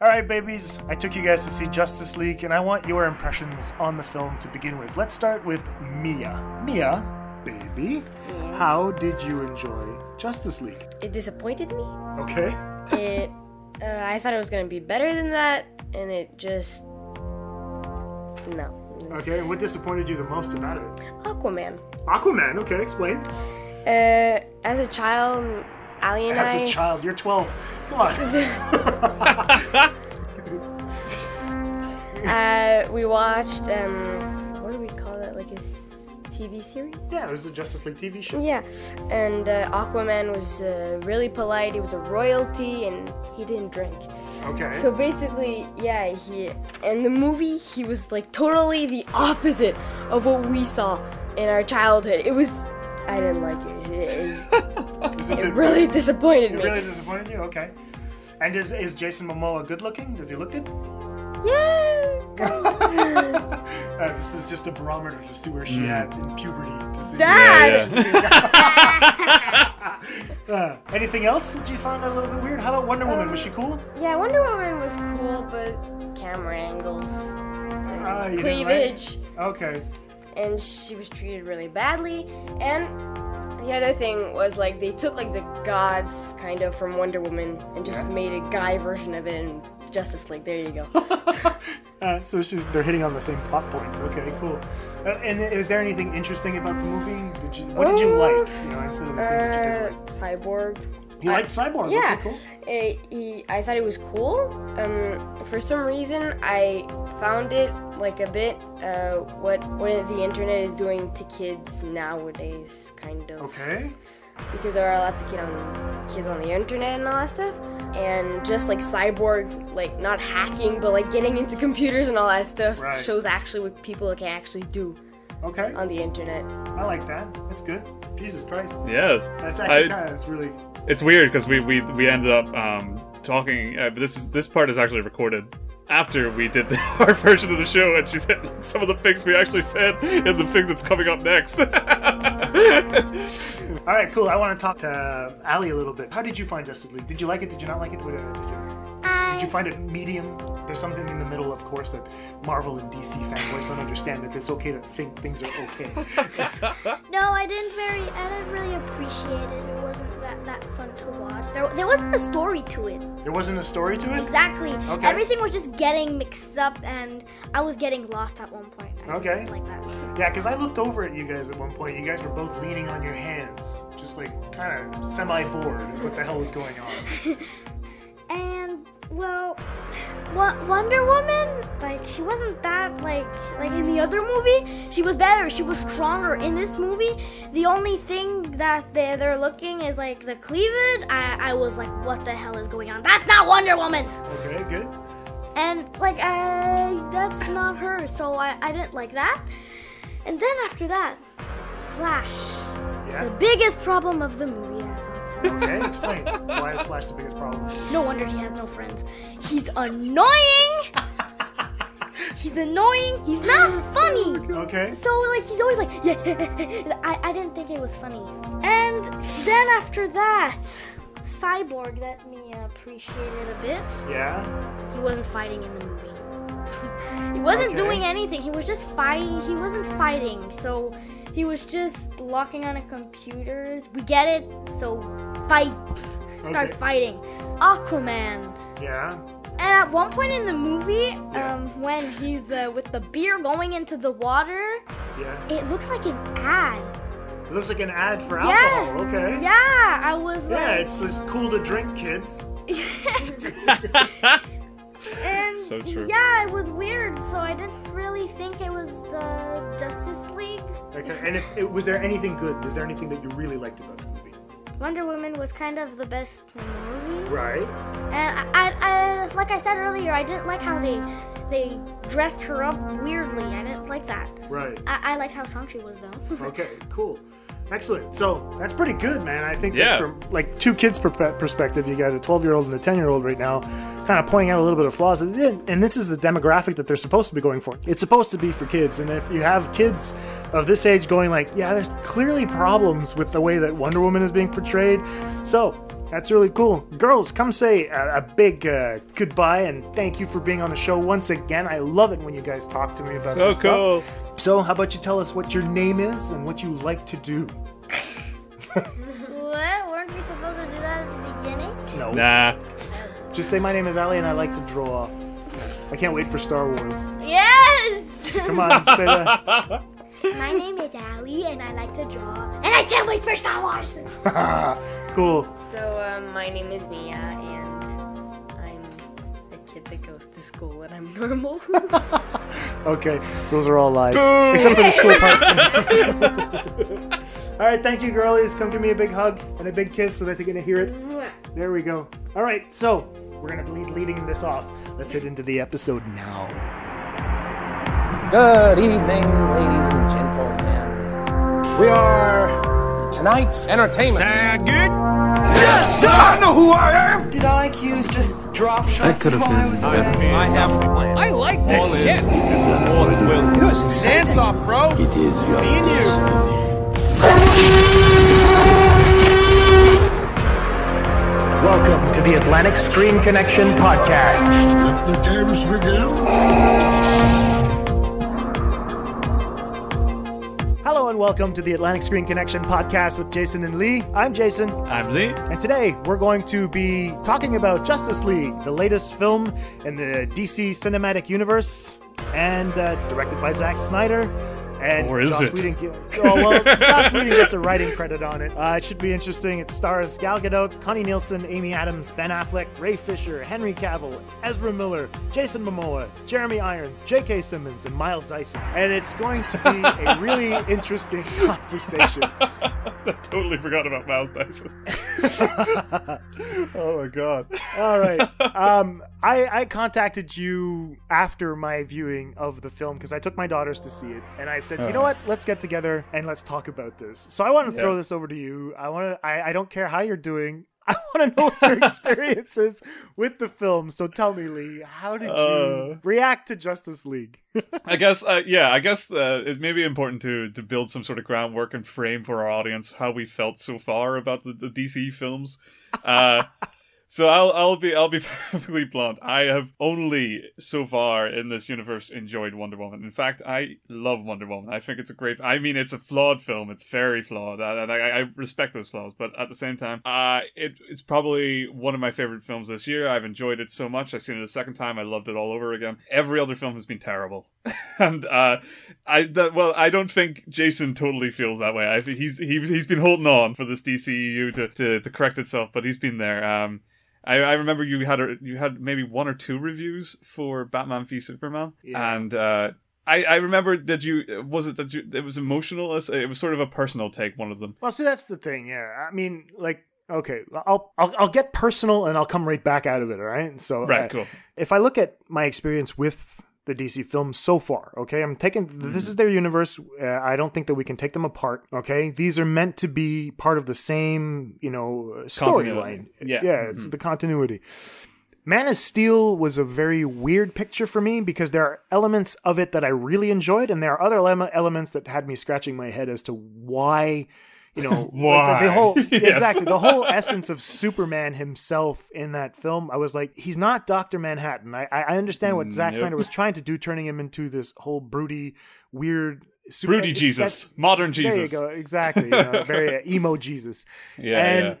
All right, babies, I took you guys to see Justice League, and I want your impressions on the film to begin with. Let's start with Mia. Mia, baby, yeah. how did you enjoy Justice League? It disappointed me. Okay. It, uh, I thought it was gonna be better than that, and it just no. Okay, and what disappointed you the most about it? Aquaman. Aquaman, okay, explain. Uh, as a child, And As a child, you're 12. Come on. uh, we watched um, what do we call that? Like a s- TV series? yeah, it was the Justice League TV show. Yeah, and uh, Aquaman was uh, really polite. He was a royalty, and he didn't drink. Okay. So basically, yeah, he in the movie he was like totally the opposite of what we saw in our childhood. It was I didn't like it. It, it, it, it really disappointed it me. really disappointed you? Okay. And is, is Jason Momoa good looking? Does he look good? Yeah. Uh, this is just a barometer to see where she at in puberty. To see Dad. Uh, anything else that you found a little bit weird? How about Wonder Woman? Was she cool? Yeah, Wonder Woman was cool, but camera angles, you didn't like- cleavage, Okay. and she was treated really badly. And the other thing was like they took like the gods kind of from Wonder Woman and just Yeah. made a guy version of it in Justice League. There you go. Uh, so she's, they're hitting on the same plot points. Okay, cool. Uh, and is there anything interesting about the movie? Did you, what did you like? You know, instead of the things that you Uh, didn't like. Cyborg. You liked Cyborg? Yeah, Okay, cool. Eh, he, I thought it was cool. Um, for some reason, I found it like a bit uh, what what the internet is doing to kids nowadays, kind of. Okay. Because there are lots of kid on kids on the internet and all that stuff, and just like cyborg, like not hacking, but like getting into computers and all that stuff, Right. shows actually what people can actually do Okay. on the internet. I like that. That's good. Jesus Christ. Yeah, That's actually I- kind of, that's really. It's weird because we, we we ended up um, talking. Uh, this is this part is actually recorded after we did the, our version of the show, and she said some of the things we actually said in the thing that's coming up next. All right, cool. I want to talk to Ali a little bit. How did you find Justice League? Did you like it? Did you not like it? Did, you, did you find it medium? There's something in the middle, of course, that Marvel and DC fanboys don't understand that it's okay to think things are okay. No, I didn't very, I didn't really appreciate it. It wasn't that, that fun to watch. There, there wasn't a story to it. there wasn't a story to it? Exactly. Okay. Everything was just getting mixed up, and I was getting lost at one point. I Okay. like that. Yeah, because I looked over at you guys at one point. You guys were both leaning on your hands, just like kind of semi bored of what the hell was going on. And well, Wo- Wonder Woman, like she wasn't that like like in the other movie. She was better. She was stronger. In this movie, the only thing that they they're looking is like the cleavage. I I was like, what the hell is going on? That's not Wonder Woman. Okay, good. And like I that's not her. So I I didn't like that. And then after that, Flash. Yeah. The biggest problem of the movie. I thought. So. Okay, explain. Why is Flash the biggest problem? No wonder he has no friends. He's annoying. he's annoying. He's not funny. Okay. So like he's always like yeah. I I didn't think it was funny. And then after that, Cyborg let me appreciate it a bit. Yeah. He wasn't fighting in the movie. he wasn't Okay. doing anything. He was just fighting. He wasn't fighting. So he was just locking on a computers. We get it. So fight. Start Okay. fighting. Aquaman. Yeah. And at one point in the movie, Yeah. um, when he's uh, with the beer going into the water, Yeah. it looks like an ad. It looks like an ad for Yeah. alcohol. Okay. Yeah, I was Yeah, like, it's it's cool to drink, kids. and So true. yeah, it was weird. So I didn't really think it was the Justice League. Okay. And if, it, was there anything good? Was there anything that you really liked about the movie? Wonder Woman was kind of the best in the movie. Right. And I, I, I, like I said earlier, I didn't like how they they dressed her up weirdly. I didn't like that. Right. I, I liked how strong she was though. Okay. Cool. Excellent. So that's pretty good, man. I think Yeah. that from like two kids' per- perspective, you got a 12 year old and a 10 year old right now, kind of pointing out a little bit of flaws. And and this is the demographic that they're supposed to be going for. It's supposed to be for kids. And if you have kids of this age going like, yeah, there's clearly problems with the way that Wonder Woman is being portrayed. So That's really cool. Girls, come say a, a big uh, goodbye and thank you for being on the show once again. I love it when you guys talk to me about So this stuff. cool. So, how about you tell us what your name is and what you like to do? What? Weren't we supposed to do that at the beginning? No. Nah. Just say my name is Ali and I like to draw. I can't wait for Star Wars. Yes! Come on, say that. My name is Ali and I like to draw. And I can't wait for Star Wars! Cool. So um, my name is Mia, and I'm a kid that goes to school, and I'm normal. Okay, those are all lies. Except for the school part. all right, thank you, girlies. Come give me a big hug and a big kiss so that they're going to hear it. There we go. All right, so we're going to be leading this off. Let's head into the episode now. Good evening, ladies and gentlemen. We are tonight's entertainment. Sound good? Yes, sir! I know who I am! Did IQs just drop shot that could have been I was away? I like this shit. You know, it's exciting. off, bro. It is your Me and you. Welcome to the Atlantic Screen Connection podcast. Let the games begin. Hello and welcome to the Atlantic Screen Connection podcast with Jason and Lee. I'm Jason, I'm Lee. and today we're going to be talking about Justice League, the latest film in the DC cinematic universe, and uh, it's directed by Zack Snyder. And Or is Joss it? Whedon, oh well, Joss Whedon gets a writing credit on it. Uh, it should be interesting. It stars Gal Gadot, Connie Nielsen, Amy Adams, Ben Affleck, Ray Fisher, Henry Cavill, Ezra Miller, Jason Momoa, Jeremy Irons, J.K. Simmons, and Miles Dyson. And it's going to be a really interesting conversation. I totally forgot about Miles Dyson. oh my god. All right. Um, I, I contacted you after my viewing of the film because I took my daughters to see it, and I said, you know what? Let's get together and let's talk about this. So I want to throw this over to you. I want to. I, I don't care how you're doing. I want to know what your experience is with the film. So tell me, Lee, how did you Uh. react to Justice League? I guess, uh, yeah, I guess uh, it may be important to to build some sort of groundwork and frame for our audience how we felt so far about the, the DC films. So I'll I'll be I'll be perfectly blunt. I have only so far in this universe enjoyed Wonder Woman. In fact, I love Wonder Woman. I think it's a great. I mean, it's a flawed film. It's very flawed, and I, I respect those flaws. But at the same time, uh, it it's probably one of my favorite films this year. I've enjoyed it so much. I've seen it a second time. I loved it all over again. Every other film has been terrible, and uh, I that, well, I don't think Jason totally feels that way. I he's he's he's been holding on for this DCEU to to, to correct itself, but he's been there. Um, I, I remember you had a, you had maybe one or two reviews for Batman v Superman, Yeah. and uh, I I remember that you was it that you it was emotional. It was sort of a personal take. One of them. Well, see, that's the thing. Yeah, I mean, like, okay, I'll I'll, I'll get personal and I'll come right back out of it. All right. So, Right, uh, cool. If I look at my experience with the DC films so far, okay, I'm taking Mm-hmm. this is their universe. Uh, I don't think that we can take them apart. Okay, these are meant to be part of the same, you know, uh, storyline. Yeah. yeah, it's the continuity. Man of Steel was a very weird picture for me because there are elements of it that I really enjoyed, and there are other ele- elements that had me scratching my head as to why, you know, like the, the whole Yes. exactly the whole essence of Superman himself in that film. I was like, he's not Doctor Manhattan. I I understand what Zack Snyder was trying to do, turning him into this whole broody, weird. Super, Broody Jesus, modern There you Jesus. go. Exactly. You know, very uh, emo Jesus. Yeah,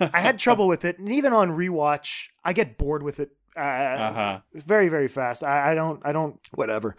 and I had trouble with it, and even on rewatch, I get bored with it. Uh, Uh-huh. Very, very fast. I, I don't. I don't. Whatever.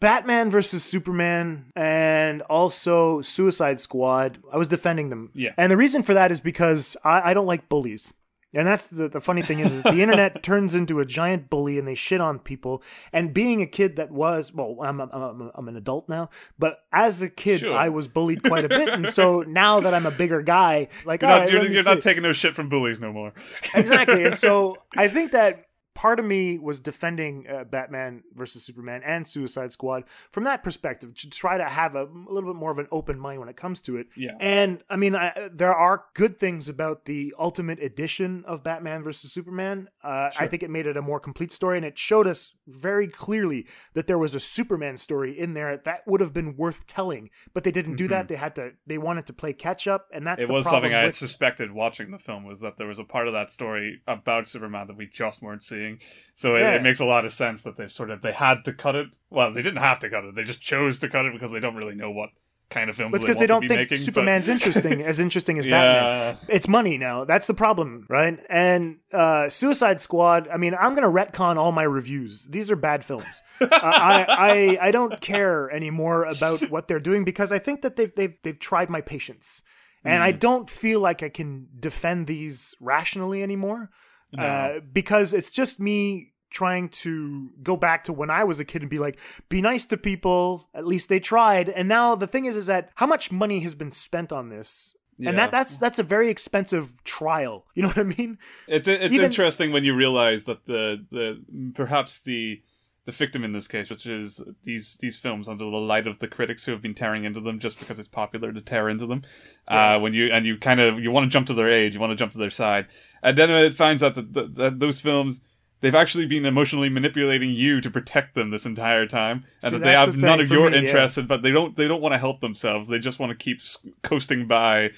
Batman versus Superman, and also Suicide Squad. I was defending them. Yeah. And the reason for that is because I, I don't like bullies. And that's the, the funny thing is that the internet turns into a giant bully and they shit on people. And being a kid that was, well, I'm, I'm, I'm, I'm an adult now, but as a kid, Sure. I was bullied quite a bit. And so now that I'm a bigger guy, like, You're all not, right, you're, you're not taking no shit from bullies no more. exactly. And so I think that part of me was defending uh, Batman versus Superman and Suicide Squad from that perspective to try to have a, a little bit more of an open mind when it comes to it. Yeah. And I mean, I, there are good things about the Ultimate Edition of Batman versus Superman. Uh, I think it made it a more complete story, and it showed us very clearly that there was a Superman story in there that would have been worth telling, but they didn't do that. They had to. They wanted to play catch up, and that's Mm-hmm. It was something I had with- suspected watching the film was that there was a part of that story about Superman that we just weren't seeing. So it, Yeah. it makes a lot of sense that they've sort of they had to cut it. Well, they didn't have to cut it. They just chose to cut it because they don't really know what kind of film. But it's they because they don't be think making. but- Superman's interesting, as interesting as Yeah. Batman. It's money now. That's the problem, right? And uh, Suicide Squad. I mean, I'm going to retcon all my reviews. These are bad films. uh, I, I I don't care anymore about what they're doing because I think that they've they've they've tried my patience, and Mm. I don't feel like I can defend these rationally anymore. Uh, because it's just me trying to go back to when I was a kid and be like, be nice to people. At least they tried. And now the thing is, is that how much money has been spent on this? Yeah. And that that's that's a very expensive trial. You know what I mean? It's it's Even- interesting when you realize that the the perhaps the the victim in this case, which is these these films under the light of the critics who have been tearing into them just because it's popular to tear into them. Uh, when you and you kind of you want to jump to their aid, you want to jump to their side, and then it finds out that, that, that those films. They've actually been emotionally manipulating you to protect them this entire time, and See, that they have the none of your me, yeah. but they don't. They don't want to help themselves. They just want to keep coasting by.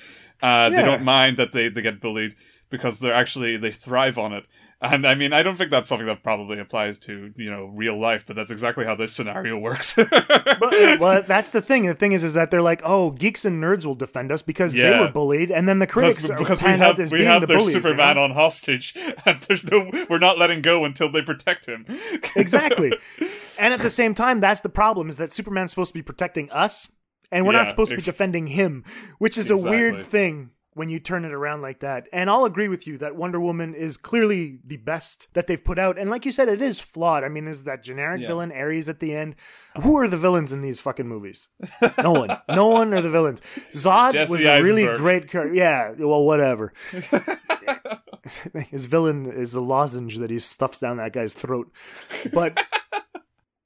Uh, They don't mind that they, they get bullied because they're actually they thrive on it. And I mean, I don't think that's something that probably applies to you know real life, but that's exactly how this scenario works. But, well, that's the thing. The thing is, is that they're like, oh, geeks and nerds will defend us because they were bullied, and then the critics because, are because we have we being have the their bullies. you Superman know? on hostage, and there's no we're not letting go until they protect him. exactly. And at the same time, that's the problem: is that Superman's supposed to be protecting us, and we're Yeah, not supposed to be ex- defending him, which is a weird thing when you turn it around like that. And I'll agree with you that Wonder Woman is clearly the best that they've put out. And like you said, it is flawed. I mean, there's that generic Yeah. villain Ares at the end. Who are the villains in these fucking movies? No one. No one are the villains. Zod Jesse was a really great character. Yeah. Well, whatever. His villain is the lozenge that he stuffs down that guy's throat. But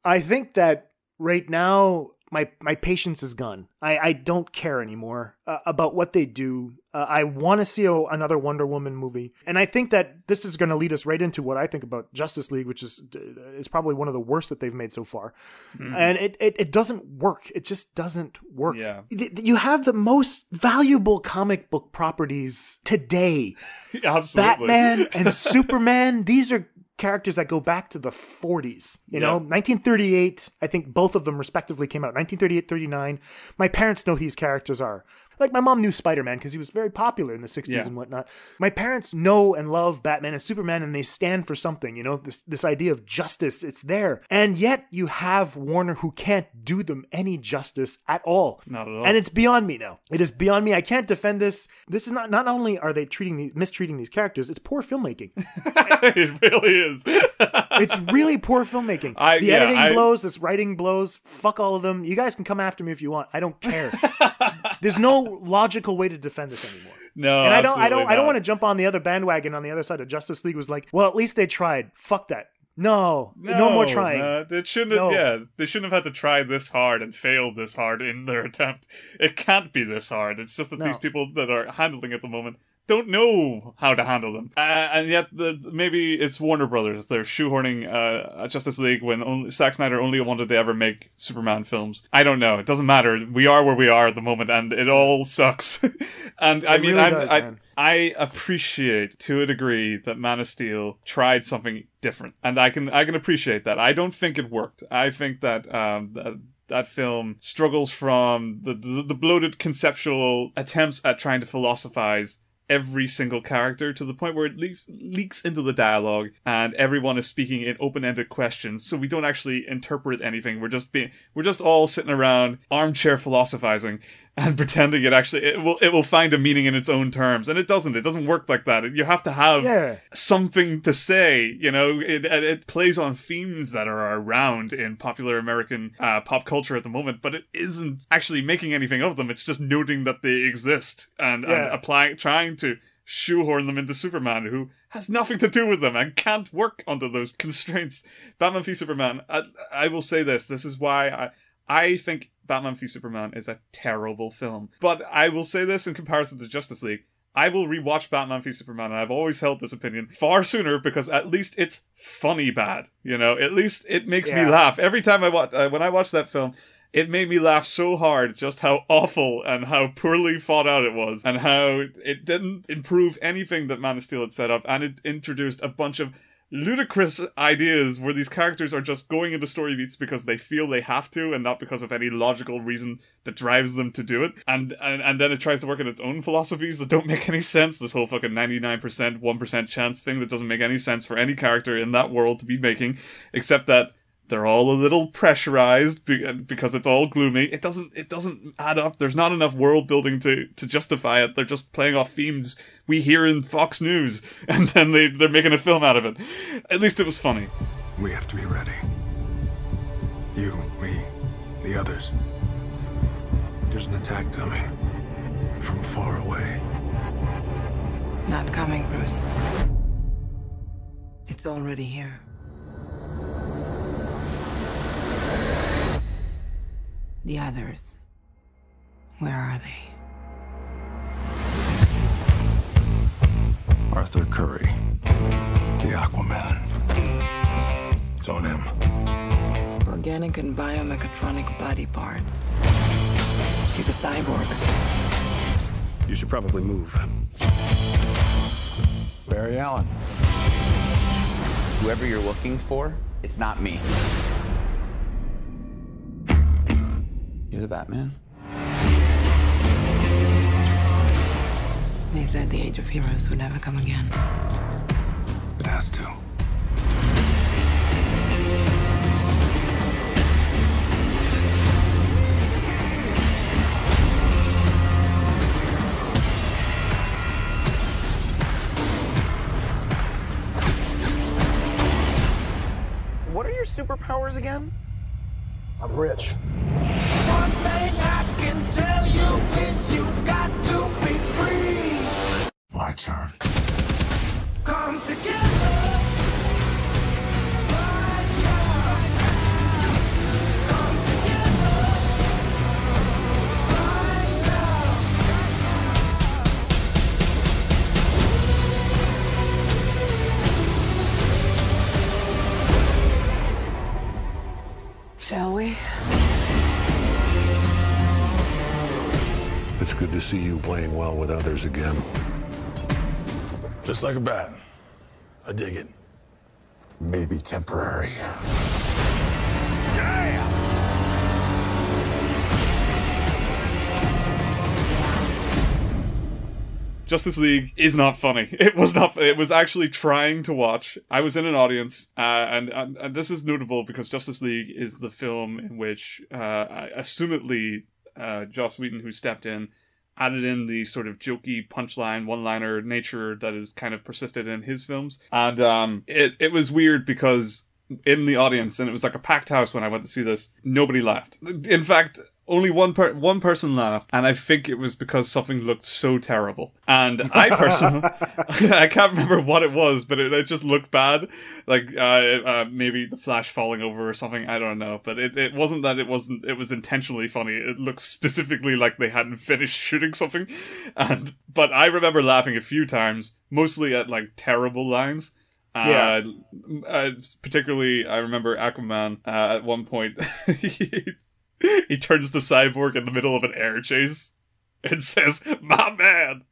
I think that right now my my patience is gone. I, I don't care anymore uh, about what they do. Uh, I want to see a, another Wonder Woman movie, and I think that this is going to lead us right into what I think about Justice League, which is is probably one of the worst that they've made so far. And it, it it doesn't work. It just doesn't work. Yeah. You have the most valuable comic book properties today. Absolutely, Batman and Superman, these are characters that go back to the 40s. You know, 1938, I think both of them respectively came out. 1938, 39. My parents know who these characters are. Like my mom knew Spider Man because he was very popular in the 60s Yeah. and whatnot. My parents know and love Batman and Superman and they stand for something, you know, this, this idea of justice, it's there. And yet you have Warner who can't do them any justice at all. Not at all. And it's beyond me now. It is beyond me. I can't defend this. This is not, not only are they treating the, mistreating these characters, it's poor filmmaking. it really is. It's really poor filmmaking. I- the yeah, editing I- blows, this writing blows. Fuck all of them. You guys can come after me if you want. I don't care. There's no logical way to defend this anymore. no, and I don't, I don't, absolutely I don't want to jump on the other bandwagon on the other side of Justice League. Was like, well, at least they tried. Fuck that. No, no, more trying. No, it shouldn't have. No. Yeah, they shouldn't have had to try this hard and fail this hard in their attempt. It can't be this hard. It's just that No. these people that are handling it at the moment don't know how to handle them, uh, and yet the, maybe it's Warner Brothers. They're shoehorning uh, Justice League when only Zack Snyder only wanted to ever make Superman films. I don't know. It doesn't matter. We are where we are at the moment, and it all sucks. and I mean, really I'm, does, I, man. I appreciate to a degree that Man of Steel tried something different, and I can I can appreciate that. I don't think it worked. I think that um that, that film struggles from the, the the bloated conceptual attempts at trying to philosophize every single character to the point where it leaks leaks into the dialogue and everyone is speaking in open-ended questions. So we don't actually interpret anything. We're just being we're just all sitting around armchair philosophizing and pretending it actually it will it will find a meaning in its own terms and it doesn't it doesn't work like that you have to have Yeah. something to say you know it, it, plays on themes that are around in popular american uh, pop culture at the moment but it isn't actually making anything of them it's just noting that they exist and, Yeah. and applying trying to shoehorn them into Superman, who has nothing to do with them and can't work under those constraints. Batman v Superman. I, I will say this. This is why I I think Batman v Superman is a terrible film. But I will say this in comparison to Justice League. I will rewatch Batman v Superman, and I've always held this opinion far sooner because at least it's funny bad. You know, at least it makes Yeah. me laugh every time I watch. Uh, when I watch that film, it made me laugh so hard just how awful and how poorly thought out it was, and how it didn't improve anything that Man of Steel had set up, and it introduced a bunch of ludicrous ideas where these characters are just going into story beats because they feel they have to and not because of any logical reason that drives them to do it. And and, and then it tries to work in its own philosophies that don't make any sense. This whole fucking 99% 1% chance thing that doesn't make any sense for any character in that world to be making except that they're all a little pressurized because it's all gloomy. It doesn't it doesn't add up. There's not enough world building to to justify it. They're just playing off themes we hear in Fox News, and then they they're making a film out of it. At least it was funny. We have to be ready. You, me, the others. There's an attack coming from far away. Not coming, Bruce. It's already here. The others. Where are they? Arthur Curry, the Aquaman. It's on him. Organic and biomechatronic body parts. He's a cyborg. You should probably move. Barry Allen. Whoever you're looking for, it's not me. You're the Batman? They said the age of heroes would never come again. It has to. What are your superpowers again? I'm rich. Playing well with others again. Just like a bat. I dig it. Maybe temporary. Justice League is not funny. It was not. It was actually trying to watch. I was in an audience, uh, and, and and this is notable because Justice League is the film in which, uh, assumedly, uh, Joss Whedon, who stepped in, added in the sort of jokey punchline, one-liner nature that is kind of persisted in his films, and um, it it was weird because in the audience, and it was like a packed house when I went to see this. Nobody laughed. In fact, only one per- one person laughed, and I think it was because something looked so terrible. And I personally, I can't remember what it was, but it, it just looked bad. Like uh, uh, maybe the flash falling over or something. I don't know, but it, it wasn't that it wasn't. It was intentionally funny. It looked specifically like they hadn't finished shooting something, and but I remember laughing a few times, mostly at like terrible lines. Yeah. Uh, uh, particularly, I remember Aquaman uh, at one point. he, he turns to Cyborg in the middle of an air chase and says, "My man,"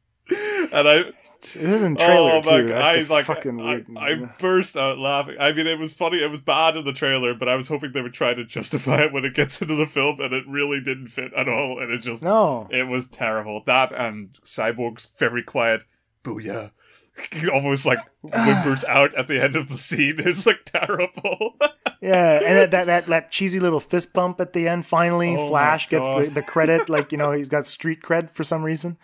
and I. This is in trailer oh too. I the like fucking I, weird. I burst out laughing. I mean, it was funny. It was bad in the trailer, but I was hoping they would try to justify it when it gets into the film, and it really didn't fit at all. And it just No. it was terrible. That and Cyborg's very quiet booyah. Almost like whimpers out at the end of the scene. It's like terrible. Yeah, and that, that that that cheesy little fist bump at the end. Finally, Oh Flash gets the, the credit. Like you know, he's got street cred for some reason.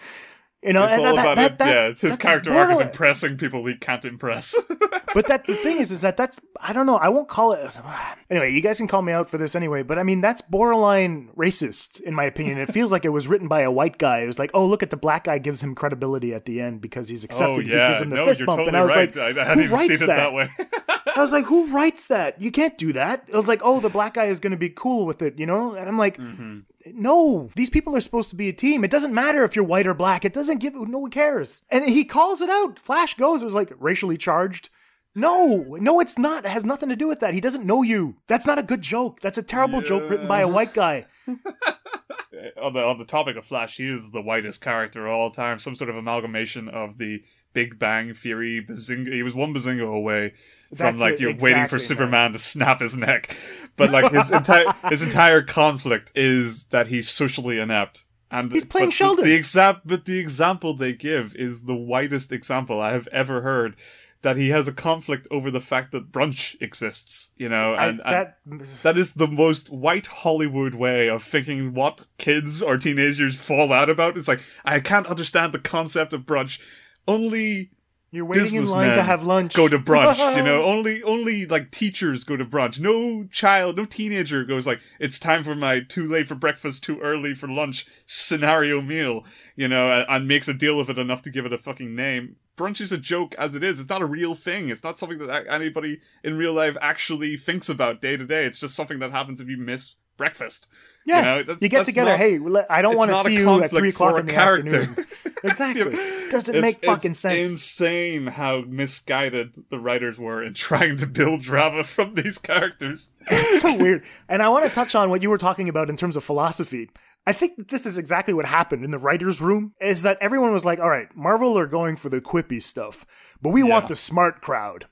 You know, it's and all that- about that- it. that- yeah, his character arc is impressing people he can't impress. but that the thing is, is that that's I don't know. I won't call it. Anyway, you guys can call me out for this anyway. But I mean, that's borderline racist in my opinion. It feels like it was written by a white guy. It was like, oh, look at the black guy gives him credibility at the end because he's accepted. oh yeah, he gives him the no, fist you're bump, totally and I was right. like, I, I hadn't who even writes seen it that? that way. I was like, who writes that? You can't do that. It was like, oh, the black guy is going to be cool with it, you know? And I'm like, Mm-hmm. No, these people are supposed to be a team. It doesn't matter if you're white or black. It doesn't give, no one cares. And he calls it out. Flash goes, it was like racially charged. No, no, it's not. It has nothing to do with that. He doesn't know you. That's not a good joke. That's a terrible joke written by a white guy. on the on the topic of Flash, he is the whitest character of all time. Some sort of amalgamation of the Big Bang Theory. Bazinga. He was one Bazinga away from That's like it, you're waiting for exactly, Superman to snap his neck, but like his entire his entire conflict is that he's socially inept. And He's playing the- Sheldon. The, exam- but the example they give is the whitest example I have ever heard. That he has a conflict over the fact that brunch exists, you know, I- and, and that- that is the most white Hollywood way of thinking what kids or teenagers fall out about. It's like, I can't understand the concept of brunch. Only You're waiting in line to have lunch. Go to brunch, you know. Only, only like teachers go to brunch. No child, no teenager goes like, it's time for my too late for breakfast, too early for lunch scenario meal, you know, and, and makes a deal of it enough to give it a fucking name. Brunch is a joke as it is. It's not a real thing. It's not something that anybody in real life actually thinks about day to day. It's just something that happens if you miss breakfast. Yeah, you, know, you, get that's together. not- hey, I don't want to see you at three o'clock in the character. afternoon. exactly. Doesn't It's- make fucking it's sense. Insane how misguided the writers were in trying to build drama from these characters. it's so weird. And I want to touch on what you were talking about in terms of philosophy. I think this is exactly what happened in the writers' room. Is that everyone was like, "All right, Marvel are going for the quippy stuff, but we want the smart crowd."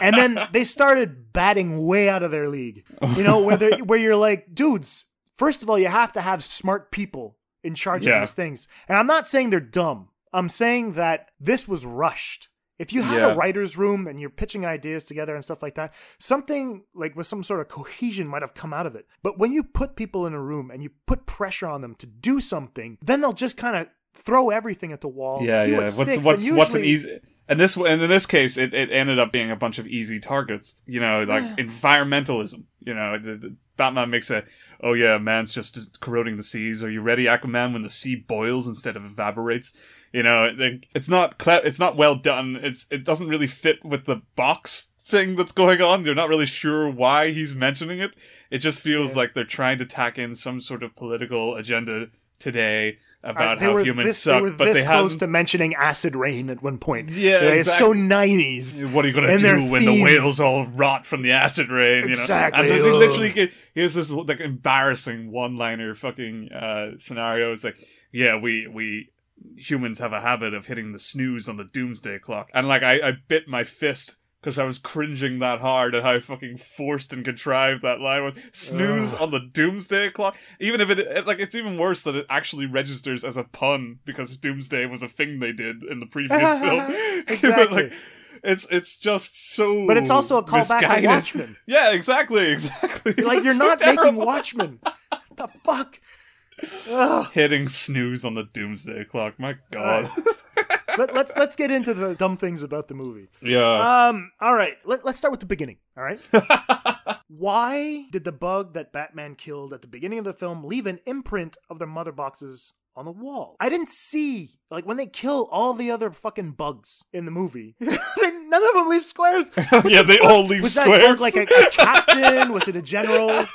and then they started batting way out of their league. You know, where where you're like, dudes. First of all, you have to have smart people in charge Yeah. of these things. And I'm not saying they're dumb. I'm saying that this was rushed. If you had Yeah. a writer's room and you're pitching ideas together and stuff like that, something like with some sort of cohesion might have come out of it. But when you put people in a room and you put pressure on them to do something, then they'll just kind of throw everything at the wall. yeah, see yeah. What what's sticks, what's and what's an easy? And this and in this case, it, it ended up being a bunch of easy targets. You know, like environmentalism. You know, the, the Batman makes a, oh yeah, man's just corroding the seas. Are you ready, Aquaman? When the sea boils instead of evaporates. You know, it's not cle- it's not well done. It's it doesn't really fit with the box thing that's going on. You're not really sure why he's mentioning it. It just feels like they're trying to tack in some sort of political agenda today about how humans this, suck, they but they close hadn't to mentioning acid rain at one point. Yeah, it's so nineties. What are you gonna do when the whales all rot from the acid rain? You know, Exactly, and they literally get here's this like embarrassing one-liner fucking uh, scenario. It's like, yeah, we we humans have a habit of hitting the snooze on the doomsday clock, and like I, I bit my fist. Because I was cringing that hard at how fucking forced and contrived that line was. Snooze Ugh. on the doomsday clock. Even if it, it, like, it's even worse that it actually registers as a pun because doomsday was a thing they did in the previous film. But, Exactly. like, it's it's just so. But it's also a callback to. Watchmen. Yeah, exactly, exactly. You're like you're so not making terrible. Watchmen. What the fuck? Ugh. Hitting snooze on the doomsday clock. My God. Let, let's let's get into the dumb things about the movie. yeah. Um. All right. Let, let's start with the beginning. All right. Why did the bug that Batman killed at the beginning of the film leave an imprint of their mother boxes on the wall? I didn't see like when they kill all the other fucking bugs in the movie. None of them leave squares. yeah, they all leave Was that squares. bug like a, a captain? Was it a general?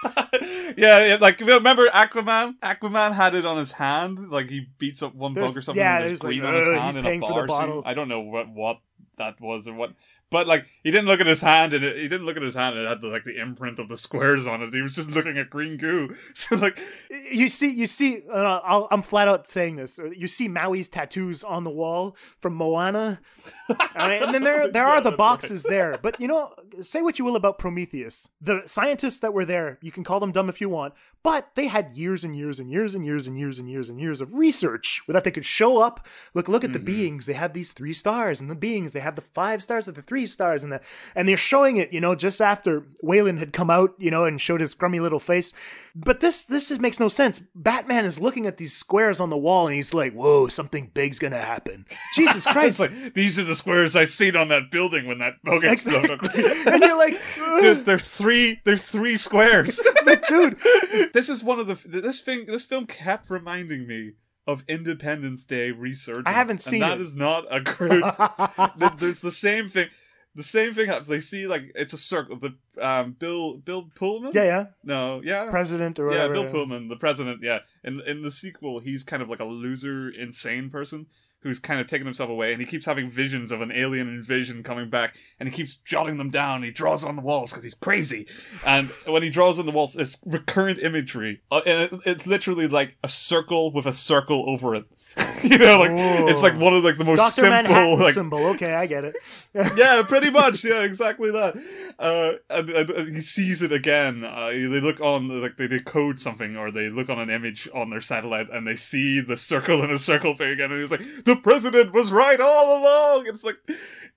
yeah, yeah, like remember Aquaman? Aquaman had it on his hand, like he beats up one There's- bug or something. yeah, and there's like, on his hand he's in paying a for the bottle." scene. I don't know what what that was or what, but like he didn't look at his hand, and it, he didn't look at his hand, and it had the, like the imprint of the squares on it. He was just looking at green goo. So like, you see, you see. Uh, I'll, I'm flat out saying this. You see Maui's tattoos on the wall from Moana, right, and then there there are the boxes there. But you know, say what you will about Prometheus. The scientists that were there, you can call them dumb if you want, but they had years and years and years and years and years and years and years of research that they could show up. Look, look at the hmm. beings. They have these three stars, and the beings they have the five stars of the three stars, and the and they're showing it. You know, just after Weyland had come out, you know, and showed his grummy little face. But this this is, makes no sense. Batman is looking at these squares on the wall, and he's like, "Whoa, something big's gonna happen." Jesus Christ! like these are the squares I seen on that building when that boat exploded. and you're like, Dude, they're three. They're three squares. like, dude, this is one of the. This thing. This film kept reminding me of Independence Day Resurgence. I haven't seen and That it. is not a th- There's the same thing. The same thing happens. They see like it's a circle. The um Bill Bill Pullman. yeah, yeah, No. Yeah. president or yeah. Bill Pullman, the president. Yeah, in in the sequel, he's kind of like a loser, insane person who's kind of taken himself away, and he keeps having visions of an alien invasion coming back, and he keeps jotting them down. He draws on the walls because he's crazy, and when he draws on the walls, it's recurrent imagery, uh, and it, it's literally like a circle with a circle over it. you know, like it's like one of like the most Doctor simple, Manhattan like symbol. Okay, I get it. yeah, pretty much. Yeah, exactly that. Uh, and, and, and he sees it again. Uh, they look on, like they decode something, or they look on an image on their satellite, and they see the circle in a circle thing again, and he's like, "The president was right all along." It's like,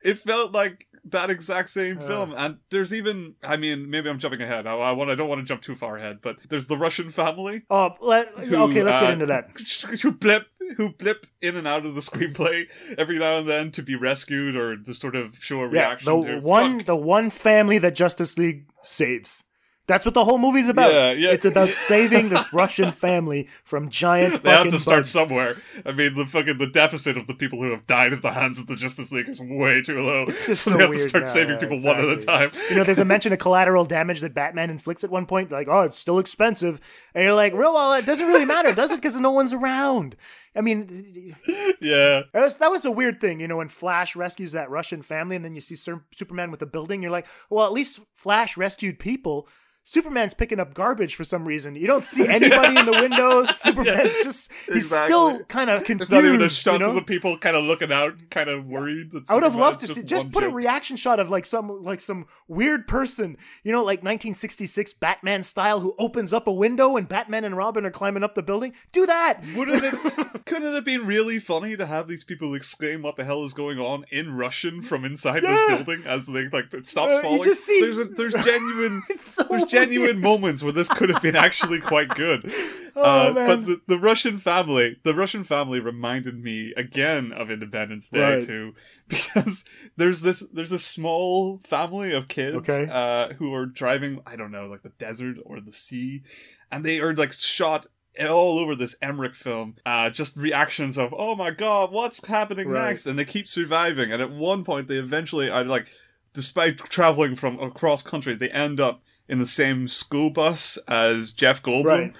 it felt like that exact same film. And there's even, I mean, maybe I'm jumping ahead. I, I want, I don't want to jump too far ahead, but there's the Russian family. Oh, let, who, okay, let's get uh, into that. Who blip, who blip in and out of the screenplay every now and then to be rescued or to sort of show a Yeah, reaction the to one, fuck. the one family that Justice League saves. That's what the whole movie's about. Yeah, yeah. It's about saving this Russian family from giant They have to start bugs. somewhere. I mean, the fucking the deficit of the people who have died at the hands of the Justice League is way too low. It's just so, so they have weird. to start Yeah, saving people one at a time. You know, there's a mention of collateral damage that Batman inflicts at one point. Like, oh, it's still expensive, and you're like, real? Well, it doesn't really matter, does it? Because no one's around. I mean, yeah, that was, that was a weird thing. You know, when Flash rescues that Russian family, and then you see Superman with a building, you're like, well, at least Flash rescued people. Superman's picking up garbage for some reason. You don't see anybody in the windows. Superman's just, he's Exactly. still kind of There's confused. not even a you shot know? of the people kind of looking out, kind of worried. That I would have loved to see. Just put a reaction shot of like some like some weird person, you know, like 1966 Batman style, who opens up a window and Batman and Robin are climbing up the building. Do that. Wouldn't it? couldn't it have been really funny to have these people exclaim what the hell is going on in Russian from inside Yeah. this building as they like it stops Uh, you falling? just see- There's a, there's genuine It's so there's genuine moments where this could have been actually quite good. Oh, uh. But the, the Russian family, the Russian family reminded me again of Independence Day Right. too, because there's this there's a small family of kids Okay. uh, who are driving, I don't know, like the desert or the sea, and they are like shot all over this Emmerich film, uh, just reactions of, oh my god, what's happening Right. next? And they keep surviving. And at one point, they eventually are like, despite traveling from across country, they end up in the same school bus as Jeff Goldblum. Right.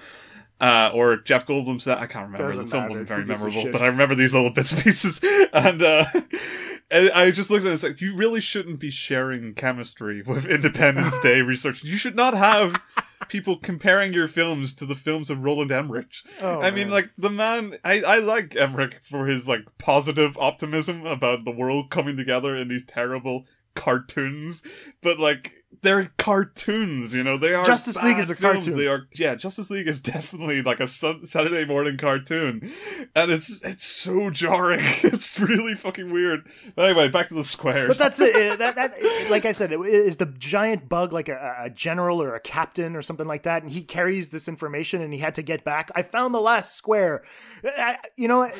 Uh, or Jeff Goldblum's that I can't remember. Doesn't the film matter. wasn't very Who memorable, but I remember these little bits and pieces. And uh, and I just looked at it and it's like, you really shouldn't be sharing chemistry with Independence Day Resurgence. You should not have people comparing your films to the films of Roland Emmerich. Oh, I mean, man. like the man. I I like Emmerich for his like positive optimism about the world coming together in these terrible cartoons, but like they're cartoons. You know, they are. Justice League is a films. cartoon. They are. Yeah, Justice League is definitely like a sun, Saturday morning cartoon, and it's it's so jarring. it's really fucking weird. But anyway, back to the squares. But that's it. That, that, like I said, it is the giant bug like a, a general or a captain or something like that, and he carries this information, and he had to get back. I found the last square. You know,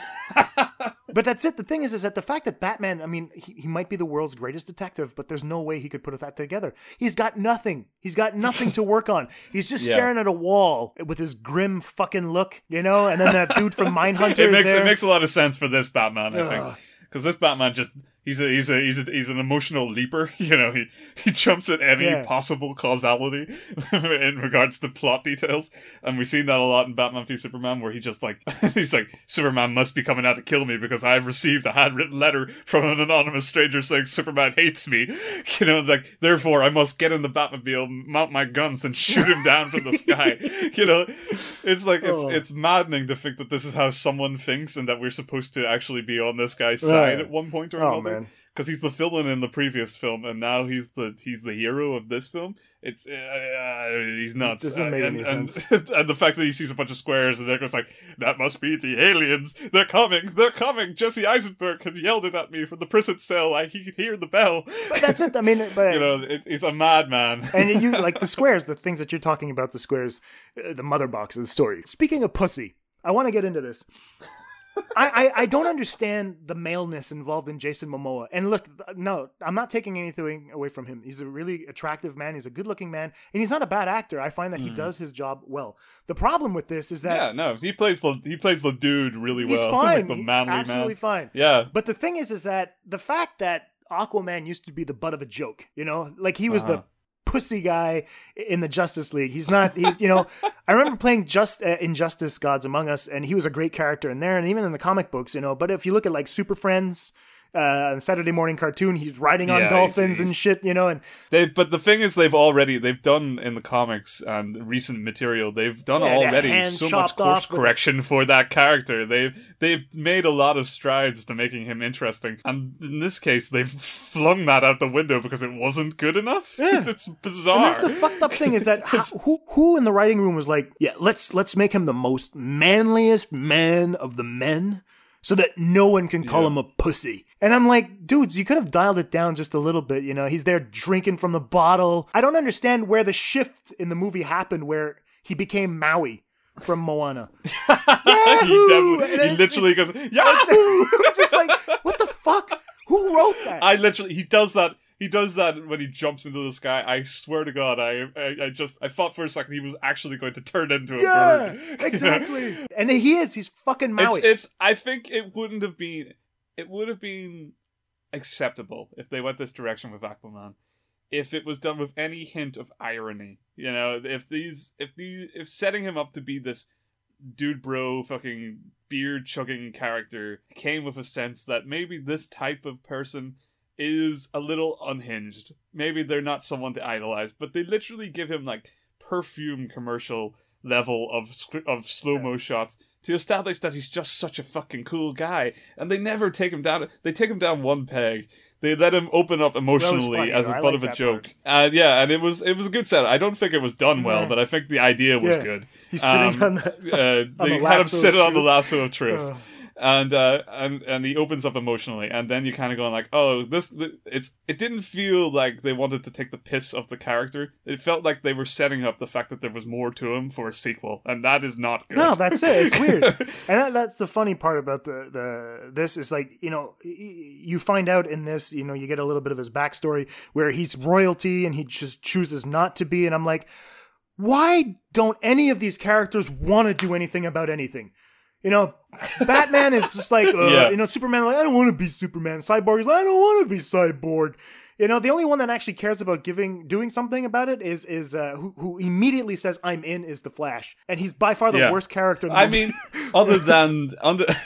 but that's it. The thing is, is that the fact that Batman, I mean, he, he might be the world's greatest detective, but there's no way he could put that together. He's got nothing. He's got nothing to work on. He's just Yeah. staring at a wall with his grim fucking look, you know. And then that dude from Mindhunter. it is makes there. it makes a lot of sense for this Batman, I Ugh. think, because this Batman just he's a he's a he's a he's an emotional leaper. You know, he he jumps at any Yeah. possible causality in regards to plot details, and we've seen that a lot in Batman v Superman, where he just like he's like Superman must be coming out to kill me because I've received a handwritten letter from an anonymous stranger saying Superman hates me. You know, like therefore I must get in the Batmobile, mount my guns, and shoot him down from the sky. You know, it's like it's Oh. it's maddening to think that this is how someone thinks, and that we're supposed to actually be on this guy's side at one point or Oh, another. Because he's the villain in the previous film, and now he's the he's the hero of this film. It's uh, uh, he's nuts. doesn't make Uh, any and, sense. And, and the fact that he sees a bunch of squares and Nicholas like that must be the aliens. They're coming. They're coming. Jesse Eisenberg had yelled it at me from the prison cell. I he could hear the bell. But that's it. I mean, but you know, it, he's a madman. and you like the squares, the things that you're talking about, the squares, uh, the mother box of the story. Speaking of pussy, I want to get into this. I, I, I don't understand the maleness involved in Jason Momoa. And look, no, I'm not taking anything away from him. He's a really attractive man. He's a good looking man. And he's not a bad actor. I find that he Mm. does his job well. The problem with this is that yeah, no, he plays the he plays the dude really he's well. fine. like the he's manly absolutely man. fine. Yeah, But the thing is, is that the fact that Aquaman used to be the butt of a joke, you know, like he was Uh-huh. the pussy guy in the Justice League. He's not, he, you know, I remember playing just uh, Injustice Gods Among Us, and he was a great character in there, and even in the comic books, you know. But if you look at like Super Friends, uh, Saturday morning cartoon, he's riding on Yeah, he's- dolphins and shit, you know, and They, but the thing is, they've already they've done in the comics and recent material. They've done Yeah, already so much course off with- correction for that character. They've they've made a lot of strides to making him interesting, and in this case, they've flung that out the window because it wasn't good enough. Yeah. it's bizarre. And that's the fucked up thing is that how, who who in the writing room was like, yeah, let's let's make him the most manliest man of the men, so that no one can call Yeah. him a pussy. And I'm like, dudes, you could have dialed it down just a little bit. You know, he's there drinking from the bottle. I don't understand where the shift in the movie happened, where he became Maui from Moana. he, definitely, he literally just- goes Yahoo! Just like, what the fuck? Who wrote that? I literally he does that. He does that when he jumps into the sky. I swear to God, I, I, I just I thought for a second he was actually going to turn into a yeah, bird. exactly. and he is. He's fucking Maui. It's, it's. I think it wouldn't have been. It would have been acceptable if they went this direction with Aquaman. If it was done with any hint of irony, you know, if these, if these, if setting him up to be this dude bro fucking beard chugging character came with a sense that maybe this type of person is a little unhinged. Maybe they're not someone to idolize, but they literally give him like perfume commercial level of of slow mo shots to establish that he's just such a fucking cool guy. And they never take him down. They take him down one peg. They let him open up emotionally funny, as a butt like of a joke. And yeah, and it was it was a good set. I don't think it was done well, Yeah. but I think the idea was Yeah. good. He's sitting Um, on the- uh, on they the had him sitting on the lasso of truth. And uh, and and he opens up emotionally, and then you kind of going like, oh, this, th- it's it didn't feel like they wanted to take the piss of the character. It felt like they were setting up the fact that there was more to him for a sequel, and that is not good. No, that's it. It's weird, and that, that's the funny part about the the this is like you know you find out in this you know you get a little bit of his backstory where he's royalty and he just chooses not to be, and I'm like, why don't any of these characters want to do anything about anything? You know, Batman is just like, uh, Yeah. you know, Superman, like, I don't want to be Superman. Cyborg is like, I don't want to be Cyborg. You know, the only one that actually cares about giving, doing something about it is, is, uh, who, who immediately says, I'm in, is the Flash. And he's by far the Yeah. worst character in the I mean, other than under.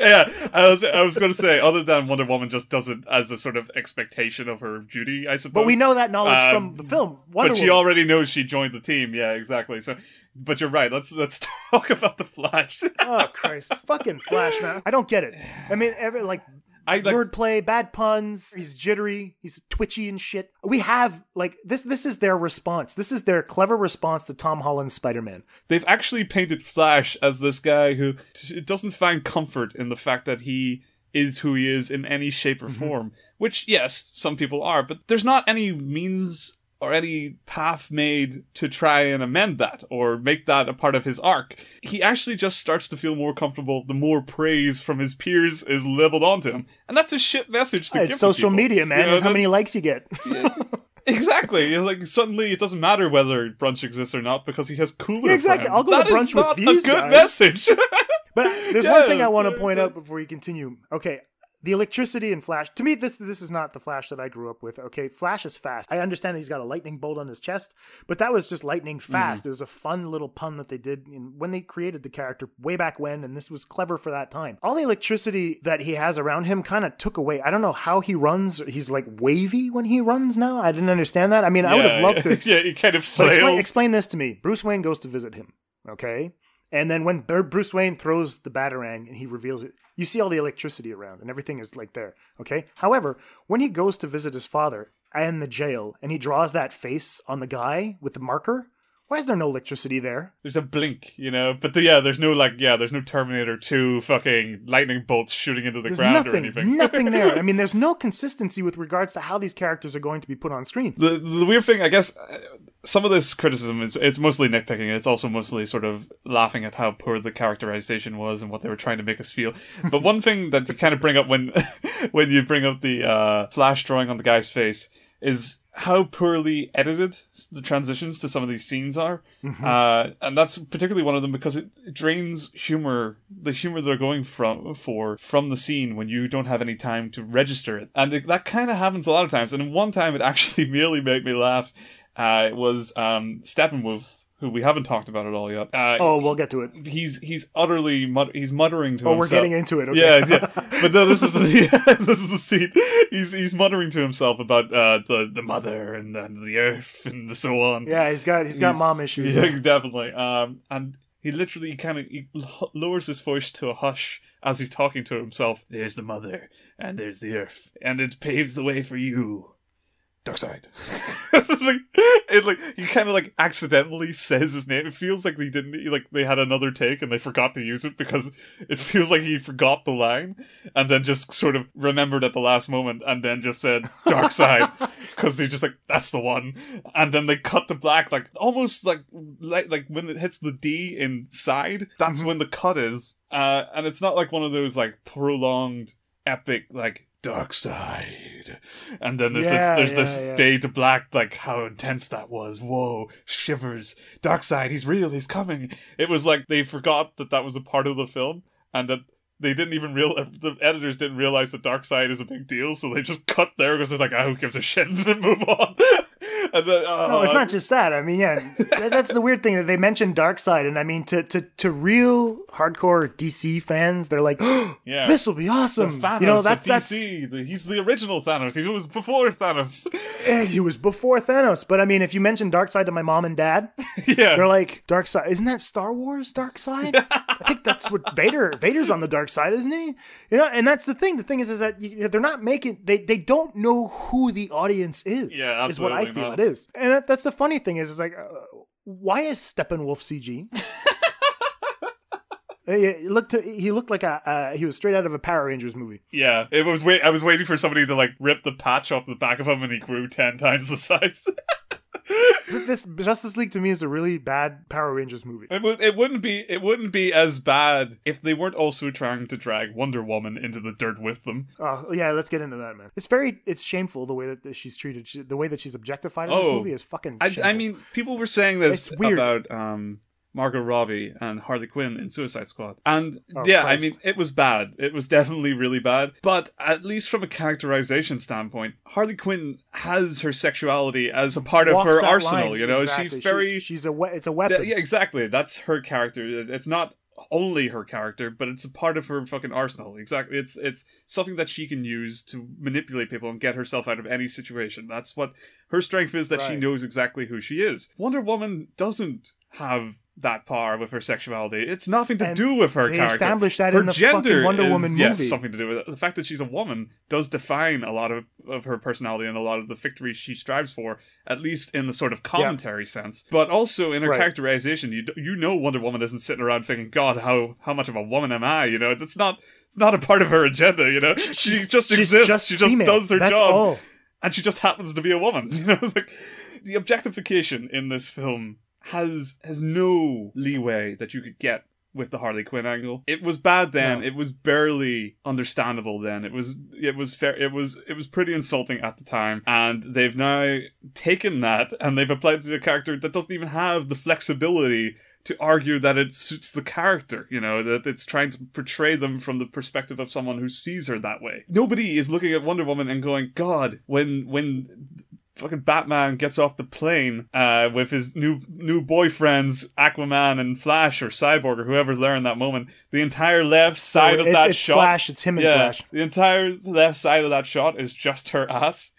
yeah, I was I was going to say other than Wonder Woman just does it as a sort of expectation of her duty, I suppose. but we know that knowledge Um, from the film. Wonder but she Woman. already knows she joined the team. Yeah, exactly. So, but you're right. Let's let's talk about the Flash. oh Christ, fucking Flash, man! I don't get it. I mean, every like, I like wordplay, bad puns. He's jittery. He's twitchy and shit. We have like this. This is their response. This is their clever response to Tom Holland's Spider Man. they've actually painted Flash as this guy who t- doesn't find comfort in the fact that he is who he is in any shape or Mm-hmm. form. Which, yes, some people are, but there's not any means or any path made to try and amend that or make that a part of his arc. He actually just starts to feel more comfortable the more praise from his peers is leveled onto him. And that's a shit message to give It's social people. media, man. You know, It's how that- many likes you get. Exactly. Like suddenly, it doesn't matter whether brunch exists or not because he has cooler. Yeah, exactly. friends. I'll go to That brunch with not these A good guys. message. But there's Yeah, one thing I want to point out before you continue. Okay, the electricity in Flash. To me, this this is not the Flash that I grew up with. Okay, Flash is fast. I understand that he's got a lightning bolt on his chest, but that was just lightning Mm-hmm. fast. It was a fun little pun that they did in, when they created the character way back when, and this was clever for that time. All the electricity that he has around him kind of took away. I don't know how he runs. He's like wavy when he runs now. I didn't understand that. I mean, I would have Yeah, loved to. yeah, he kind of But explain, explain this to me. Bruce Wayne goes to visit him, okay? And then when Bruce Wayne throws the batarang and he reveals it, You see all the electricity around, and everything is like there. Okay. However, when he goes to visit his father in the jail, and he draws that face on the guy with the marker, why is there no electricity there? There's a blink, you know, but the, yeah, there's no like, yeah, there's no Terminator Two fucking lightning bolts shooting into the There's ground nothing, or anything. nothing there. I mean, there's no consistency with regards to how these characters are going to be put on screen. the the weird thing, I guess, uh, some of this criticism is it's mostly nitpicking. It's also mostly sort of laughing at how poor the characterization was and what they were trying to make us feel. But one thing that you kind of bring up when when you bring up the uh, flash drawing on the guy's face is how poorly edited the transitions to some of these scenes are. Uh, and that's particularly one of them because it drains humor, the humor they're going from for from the scene when you don't have any time to register it. And it, that kind of happens a lot of times. And one time it actually merely made me laugh. Uh, it was um, Steppenwolf, who we haven't talked about at all yet. Uh, Oh, we'll get to it. he's he's utterly mut- he's muttering to himself. Oh, we're getting into it, okay. Yeah, yeah. But no, this is the this is the scene. He's he's muttering to himself about uh, the the mother and, and the earth and so on. Yeah, he's got he's got mom issues. Yeah, definitely. Um, and he literally kind of he lowers his voice to a hush as he's talking to himself. There's the mother and there's the earth, and it paves the way for you. Darkseid. like, it like he kind of like accidentally says his name. It feels like they didn't like they had another take and they forgot to use it because it feels like he forgot the line and then just sort of remembered at the last moment and then just said dark side because he just like that's the one. And then they cut to black like almost like like like when it hits the D in side. That's when the cut is. Uh, and it's not like one of those like prolonged epic like Darkseid and then there's Yeah, this there's yeah, this yeah. fade to black like how intense that was. Whoa shivers. Darkseid he's real he's coming. It was like they forgot that that was a part of the film and that they didn't even real the editors didn't realize that Darkseid is a big deal so they just cut there because it's like ah, who gives a shit? And then move on. And then, uh, No, it's not just that. I mean, yeah, that's the weird thing that they mentioned Darkseid, and I mean, to to to real hardcore DC fans, they're like, Yeah. "This will be awesome." You know, that's that's. The- he's the original Thanos. He was before Thanos. eh, he was before Thanos. But I mean, if you mention Darkseid to my mom and dad, yeah, they're like, "Darkseid, isn't that Star Wars Dark Side?" I think that's what Vader Vader's on the dark side, isn't he? You know, and that's the thing. The thing is, is that you, they're not making they they don't know who the audience is. Yeah, is what I feel not. it is. And that, that's the funny thing is, is like, uh, why is Steppenwolf CG? Uh, He looked. He looked like a. Uh, he was straight out of a Power Rangers movie. Yeah, it was. Wait, I was waiting for somebody to like rip the patch off the back of him, and he grew ten times the size. This Justice League to me is a really bad Power Rangers movie. it, would, it wouldn't be. It wouldn't be as bad if they weren't also trying to drag Wonder Woman into the dirt with them. Oh yeah, let's get into that, man. It's very. It's shameful the way that she's treated. She, the way that she's objectified in this Oh. movie is fucking. I. I mean, people were saying this about um, Margot Robbie and Harley Quinn in Suicide Squad, and Oh, yeah, Christ. I mean, it was bad. It was definitely really bad. But at least from a characterization standpoint, Harley Quinn has her sexuality as a part of her arsenal. line. you know, Exactly. she's She- very. she's a. We- it's a weapon. yeah, exactly. That's her character. It's not only her character, but it's a part of her fucking arsenal. Exactly. It's it's something that she can use to manipulate people and get herself out of any situation. That's what her strength is that she knows exactly who she is. Wonder Woman doesn't have that power with her sexuality. It's nothing to And do with her they character. established that her in the gender fucking Wonder is, Woman yes, movie. something to do with it. The fact that she's a woman does define a lot of, of her personality and a lot of the victories she strives for, at least in the sort of commentary sense. But also in her Right. characterization, you you know Wonder Woman isn't sitting around thinking, "God, how how much of a woman am I?" You know, that's not it's not a part of her agenda. You know, she just she's exists. just she just female. does her That's job, all. and she just happens to be a woman. You know, like the objectification in this film has has no leeway that you could get with the Harley Quinn angle. It was bad then. No. It was barely understandable then. It was it was fair. It was it was pretty insulting at the time, and they've now taken that and they've applied it to a character that doesn't even have the flexibility to argue that it suits the character, you know, that it's trying to portray them from the perspective of someone who sees her that way. Nobody is looking at Wonder Woman and going, God, when when fucking Batman gets off the plane uh, with his new new boyfriends Aquaman and Flash or Cyborg or whoever's there in that moment, the entire left side of it's- that it's shot, Flash, it's him and yeah, Flash. The entire left side of that shot is just her ass.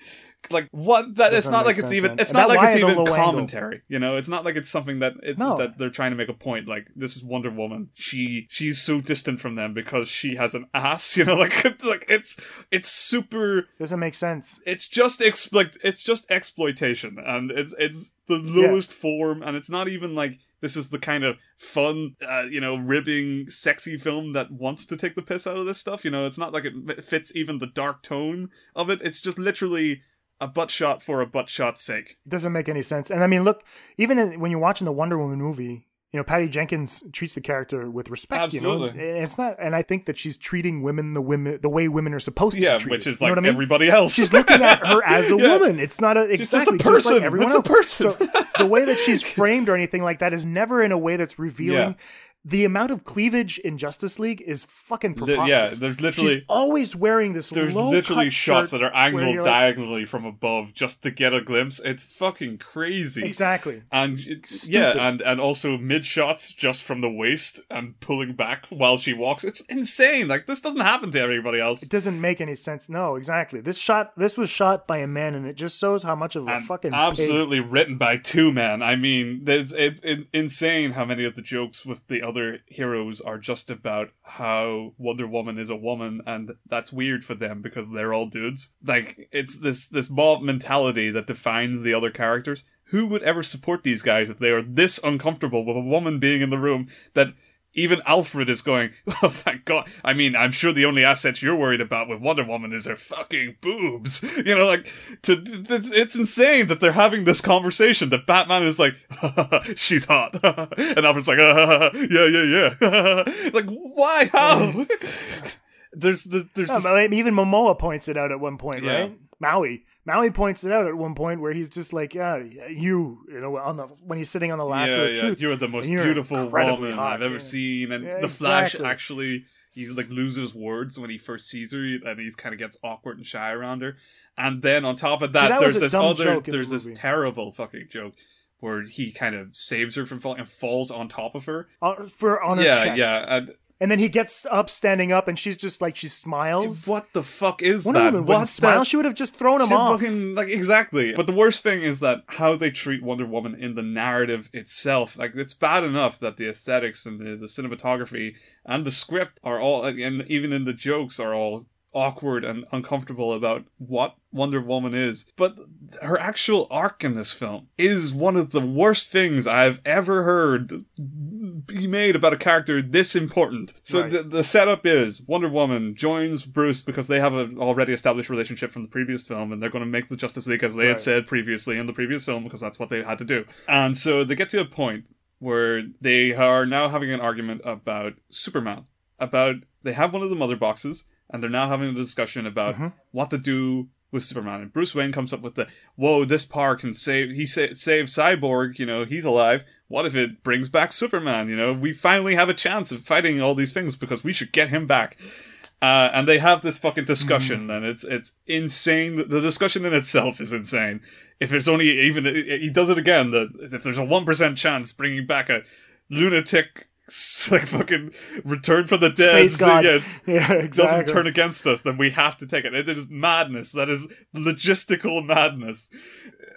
Like what that it's Doesn't like it's even it's not like it's even low angle? commentary you know? It's not like it's something that it's No. that they're trying to make a point like this is wonder woman. She she's so distant from them because she has an ass you know? Like it's like it's it's super Doesn't make sense. it's just exploit it's just exploitation and it's it's the lowest form and it's not even like this is the kind of fun uh, you know ribbing sexy film that wants to take the piss out of this stuff you know? It's not like it fits even the dark tone of it. It's just literally a butt shot for a butt shot's sake It doesn't make any sense. And I mean, look, even in, when you're watching the Wonder Woman movie, you know, Patty Jenkins treats the character with respect. You know, Absolutely. and it's not. And I think that she's treating women the women the way women are supposed to. Yeah, be treated. which is You know like I mean? everybody else. She's looking at her as a Yeah. woman. It's not a She's just a exactly just like person. everyone It's a person. So the way that she's framed or anything like that is never in a way that's revealing. Yeah. The amount of cleavage in Justice League is fucking preposterous. yeah, there's literally- she's always wearing this. there's literally shots that are angled you're like- diagonally from above just to get a glimpse it's fucking crazy Exactly. and Stupid. yeah and and also mid shots just from the waist and pulling back while she walks it's insane like this doesn't happen to everybody else It doesn't make any sense. No, exactly. This shot, this was shot by a man, and it just shows how much of a and fucking pig- absolutely written by two men. I mean, it's, it's, it's insane how many of the jokes with the other heroes are just about how Wonder Woman is a woman, and that's weird for them because they're all dudes. Like it's this this mob mentality that defines the other characters. Who would ever support these guys if they are this uncomfortable with a woman being in the room that even Alfred is going, oh thank God. I mean, I'm sure the only assets you're worried about with Wonder Woman is her fucking boobs. You know, like, to, it's, it's insane that they're having this conversation that Batman is like, she's hot. and Alfred's like, yeah, yeah, yeah. like, why? How? there's the, there's No, this- even Momoa points it out at one point, Yeah. right? Maui. Maui points it out at one point where he's just like, "Yeah, you, you know, on the when he's sitting on the last yeah, of yeah. truth, You're the most you're beautiful woman hot." I've ever Yeah. seen. And Yeah, the Flash exactly. actually, he like loses words when he first sees her, and he kind of gets awkward and shy around her. And then on top of that, that there's this other, in the there's this terrible fucking joke where he kind of saves her from falling and falls on top of her. Uh, for on her yeah, chest. yeah. And And then he gets up, standing up, and she's just like she smiles. what the fuck is Wonder that? Woman wouldn't What's smile. that? She would have just thrown him She off. Fucking, like exactly. But the worst thing is that how they treat Wonder Woman in the narrative itself. Like it's bad enough that the aesthetics and the, the cinematography and the script are all, and even in the jokes are all awkward and uncomfortable about what Wonder Woman is. But her actual arc in this film is one of the worst things I've ever heard be made about a character this important. So Right. the, the setup is Wonder Woman joins Bruce because they have an already established relationship from the previous film and they're going to make the Justice League as they had said previously in the previous film because that's what they had to do. And so they get to a point where they are now having an argument about Superman. About they have one of the mother boxes and they're now having a discussion about Mm-hmm. what to do with Superman. And Bruce Wayne comes up with the, whoa, this power can save, he sa- saved Cyborg, you know, he's alive. What if it brings back Superman? You know, we finally have a chance of fighting all these things because we should get him back. Uh, and they have this fucking discussion, and it's it's insane. The discussion in itself is insane. If it's only even he does it again, that if there's a one percent chance bringing back a lunatic like fucking return from the dead, Space god. yeah, Yeah, doesn't exactly. turn against us, then we have to take it. It is madness. That is logistical madness.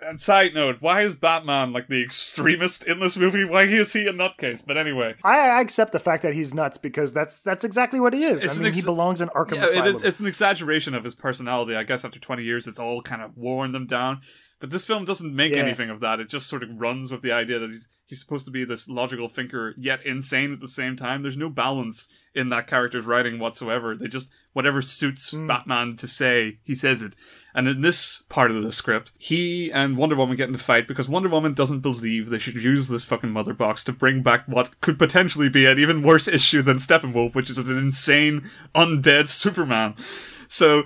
And side note, why is Batman like the extremist in this movie? Why is he a nutcase? But anyway, I, I accept the fact that he's nuts because that's that's exactly what he is. It's I mean, ex- he belongs in Arkham yeah, Asylum. it is, it's an exaggeration of his personality. I guess after 20 years, it's all kind of worn them down. But this film doesn't make Yeah. anything of that. It just sort of runs with the idea that he's he's supposed to be this logical thinker, yet insane at the same time. There's no balance in that character's writing whatsoever. They just whatever suits Hmm. Batman to say, he says it. And in this part of the script, he and Wonder Woman get in a fight because Wonder Woman doesn't believe they should use this fucking mother box to bring back what could potentially be an even worse issue than Steppenwolf, which is an insane undead Superman. So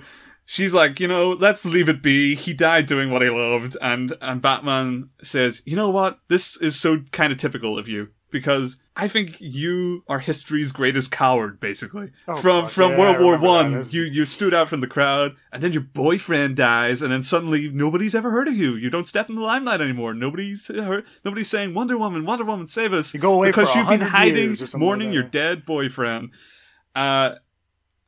she's like, you know, let's leave it be. He died doing what he loved, and and Batman says, you know what? This is so kind of typical of you because I think you are history's greatest coward, basically. Oh, from fuck, from yeah, World War. One, you you stood out from the crowd, and then your boyfriend dies, and then suddenly nobody's ever heard of you. You don't step in the limelight anymore. Nobody's heard, nobody's saying Wonder Woman, Wonder Woman, save us. You go away because you've been hiding, mourning like your dead boyfriend. Uh,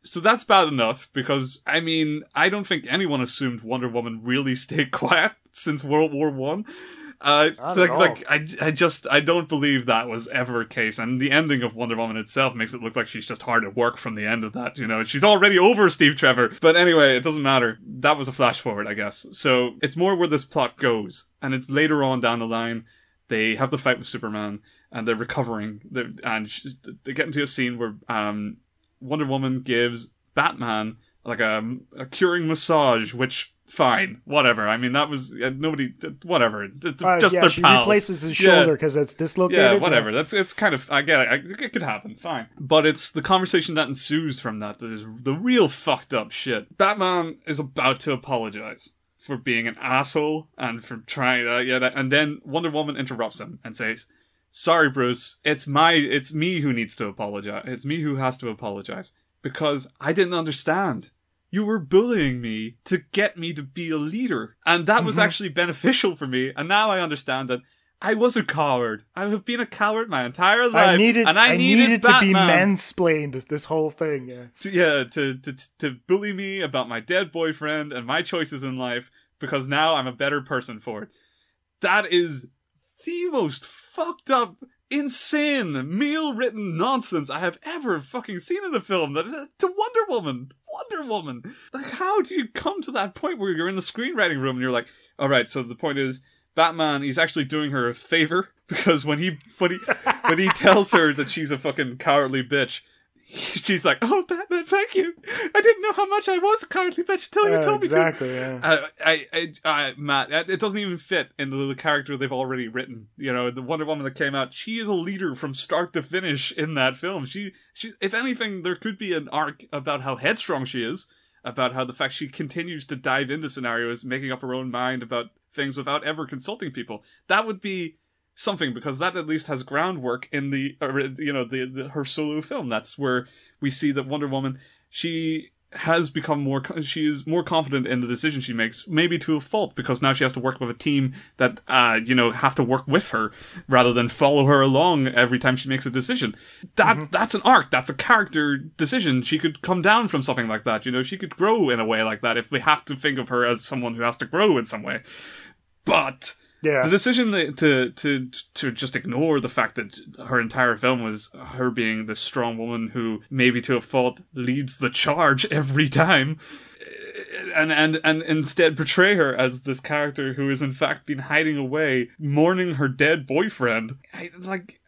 So that's bad enough because I mean I don't think anyone assumed Wonder Woman really stayed quiet since World War One. Uh, like, like I, I just, I don't believe that was ever a case. And the ending of Wonder Woman itself makes it look like she's just hard at work from the end of that. You know, she's already over Steve Trevor. But anyway, it doesn't matter. That was a flash forward, I guess. So it's more where this plot goes, and it's later on down the line. They have the fight with Superman, and they're recovering. They're, and they get into a scene where um, Wonder Woman gives Batman like a, a curing massage, which fine, whatever. I mean, that was uh, nobody, whatever. Uh, just yeah, their she pals. replaces his shoulder because it's dislocated. Yeah, whatever. That's it's kind of I get it. I, it could happen. Fine, but it's the conversation that ensues from that that is the real fucked up shit. Batman is about to apologize for being an asshole and for trying that. yeah, and then Wonder Woman interrupts him and says, "Sorry, Bruce. It's my it's me who needs to apologize. It's me who has to apologize because I didn't understand." You were bullying me to get me to be a leader. And that was Mhm. actually beneficial for me. And now I understand that I was a coward. I have been a coward my entire life. I needed, and I, I needed, needed to be mansplained. This whole thing. Yeah. to, yeah, to, to to bully me about my dead boyfriend and my choices in life because now I'm a better person for it. That is the most fucked up, insane, meal written nonsense I have ever fucking seen in a film. That is to Wonder Woman, Wonder Woman. Like, how do you come to that point where you're in the screenwriting room and you're like, all right, so the point is. Batman, he's actually doing her a favor because when he when he when he tells her that she's a fucking cowardly bitch, she's like, "Oh, Batman, thank you. I didn't know how much I was currently, bitch until you Yeah, told me to." exactly, yeah. Uh, I, I, I, Matt, it doesn't even fit into the character they've already written. You know, the Wonder Woman that came out, she is a leader from start to finish in that film. She, she, if anything, there could be an arc about how headstrong she is, about how the fact she continues to dive into scenarios, making up her own mind about things without ever consulting people. That would be something because that at least has groundwork in the you know the, the her solo film. That's where we see that Wonder Woman she has become more she is more confident in the decision she makes maybe to a fault because now she has to work with a team that uh you know have to work with her rather than follow her along every time she makes a decision. That that's an arc. That's a character decision. She could come down from something like that. You know she could grow in a way like that if we have to think of her as someone who has to grow in some way. But Yeah. the decision that, to to to just ignore the fact that her entire film was her being this strong woman who, maybe to a fault, leads the charge every time, and and and instead portray her as this character who is in fact been hiding away, mourning her dead boyfriend. I, like,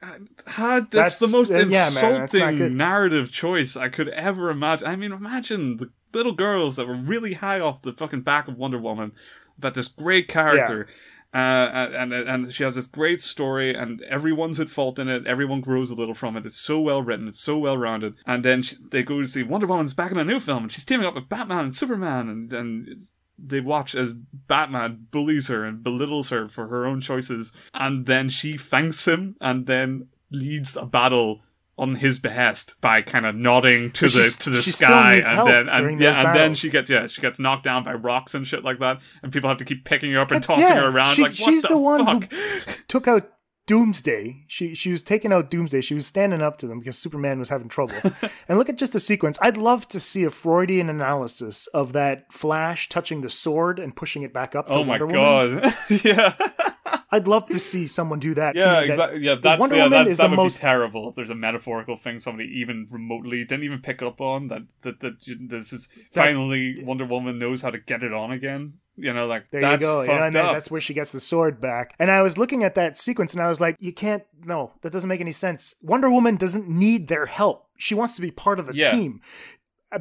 how, that's, That's- the most uh, yeah, man, insulting narrative choice I could ever imagine. I mean, imagine the little girls that were really high off the fucking back of Wonder Woman about this great character. Uh, and and she has this great story, and everyone's at fault in it. Everyone grows a little from it. It's so well written. It's so well rounded. And then she, they go to see Wonder Woman's back in a new film, and she's teaming up with Batman and Superman, and and they watch as Batman bullies her and belittles her for her own choices, and then she thanks him, and then leads a battle on his behest by kind of nodding to But the to the sky, and then and yeah, and then she gets yeah she gets knocked down by rocks and shit like that, and people have to keep picking her up and But tossing yeah, her around. she- like what she's the, the, one fuck? who took out Doomsday. She she was taking out Doomsday. She was standing up to them because Superman was having trouble. and look at just the sequence. I'd love to see a Freudian analysis of that Flash touching the sword and pushing it back up. To Oh my Wonder god! yeah, I'd love to see someone do that. yeah, me, that- exactly. Yeah, that's Wonder yeah, Woman that, is that the would most be terrible if there's a metaphorical thing somebody even remotely didn't even pick up on that that that you- this is That- finally Wonder Woman knows how to get it on again. You know, like There that's you go. You know, and then that's where she gets the sword back. And I was looking at that sequence and I was like, you can't, no, that doesn't make any sense. Wonder Woman doesn't need their help. She wants to be part of a Yeah. team.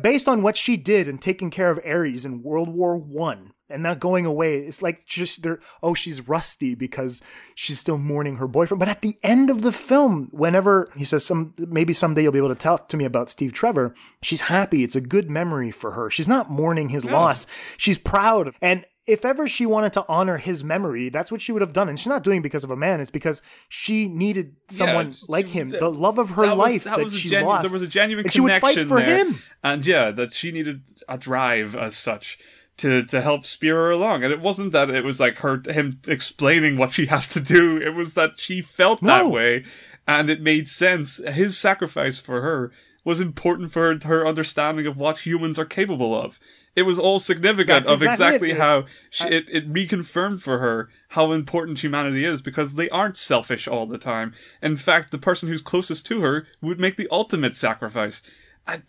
Based on what she did in taking care of Ares in World War One and not going away, it's like just they're oh she's rusty because she's still mourning her boyfriend. But at the end of the film, whenever he says some maybe someday you'll be able to talk to me about Steve Trevor, she's happy. It's a good memory for her. She's not mourning his loss. She's proud and if ever she wanted to honor his memory, that's what she would have done. And she's not doing it because of a man. It's because she needed someone she- like him, the love of her that was- life that, was she genu- lost. There was a genuine and she would connection fight for there. him. and yeah, that she needed a drive as such to to help spear her along. And it wasn't that it was like her him explaining what she has to do. It was that she felt that way, and it made sense. His sacrifice for her was important for her understanding of what humans are capable of. It was all significant That's of exactly exactly it. how she, it, it reconfirmed for her how important humanity is because they aren't selfish all the time. In fact, the person who's closest to her would make the ultimate sacrifice. And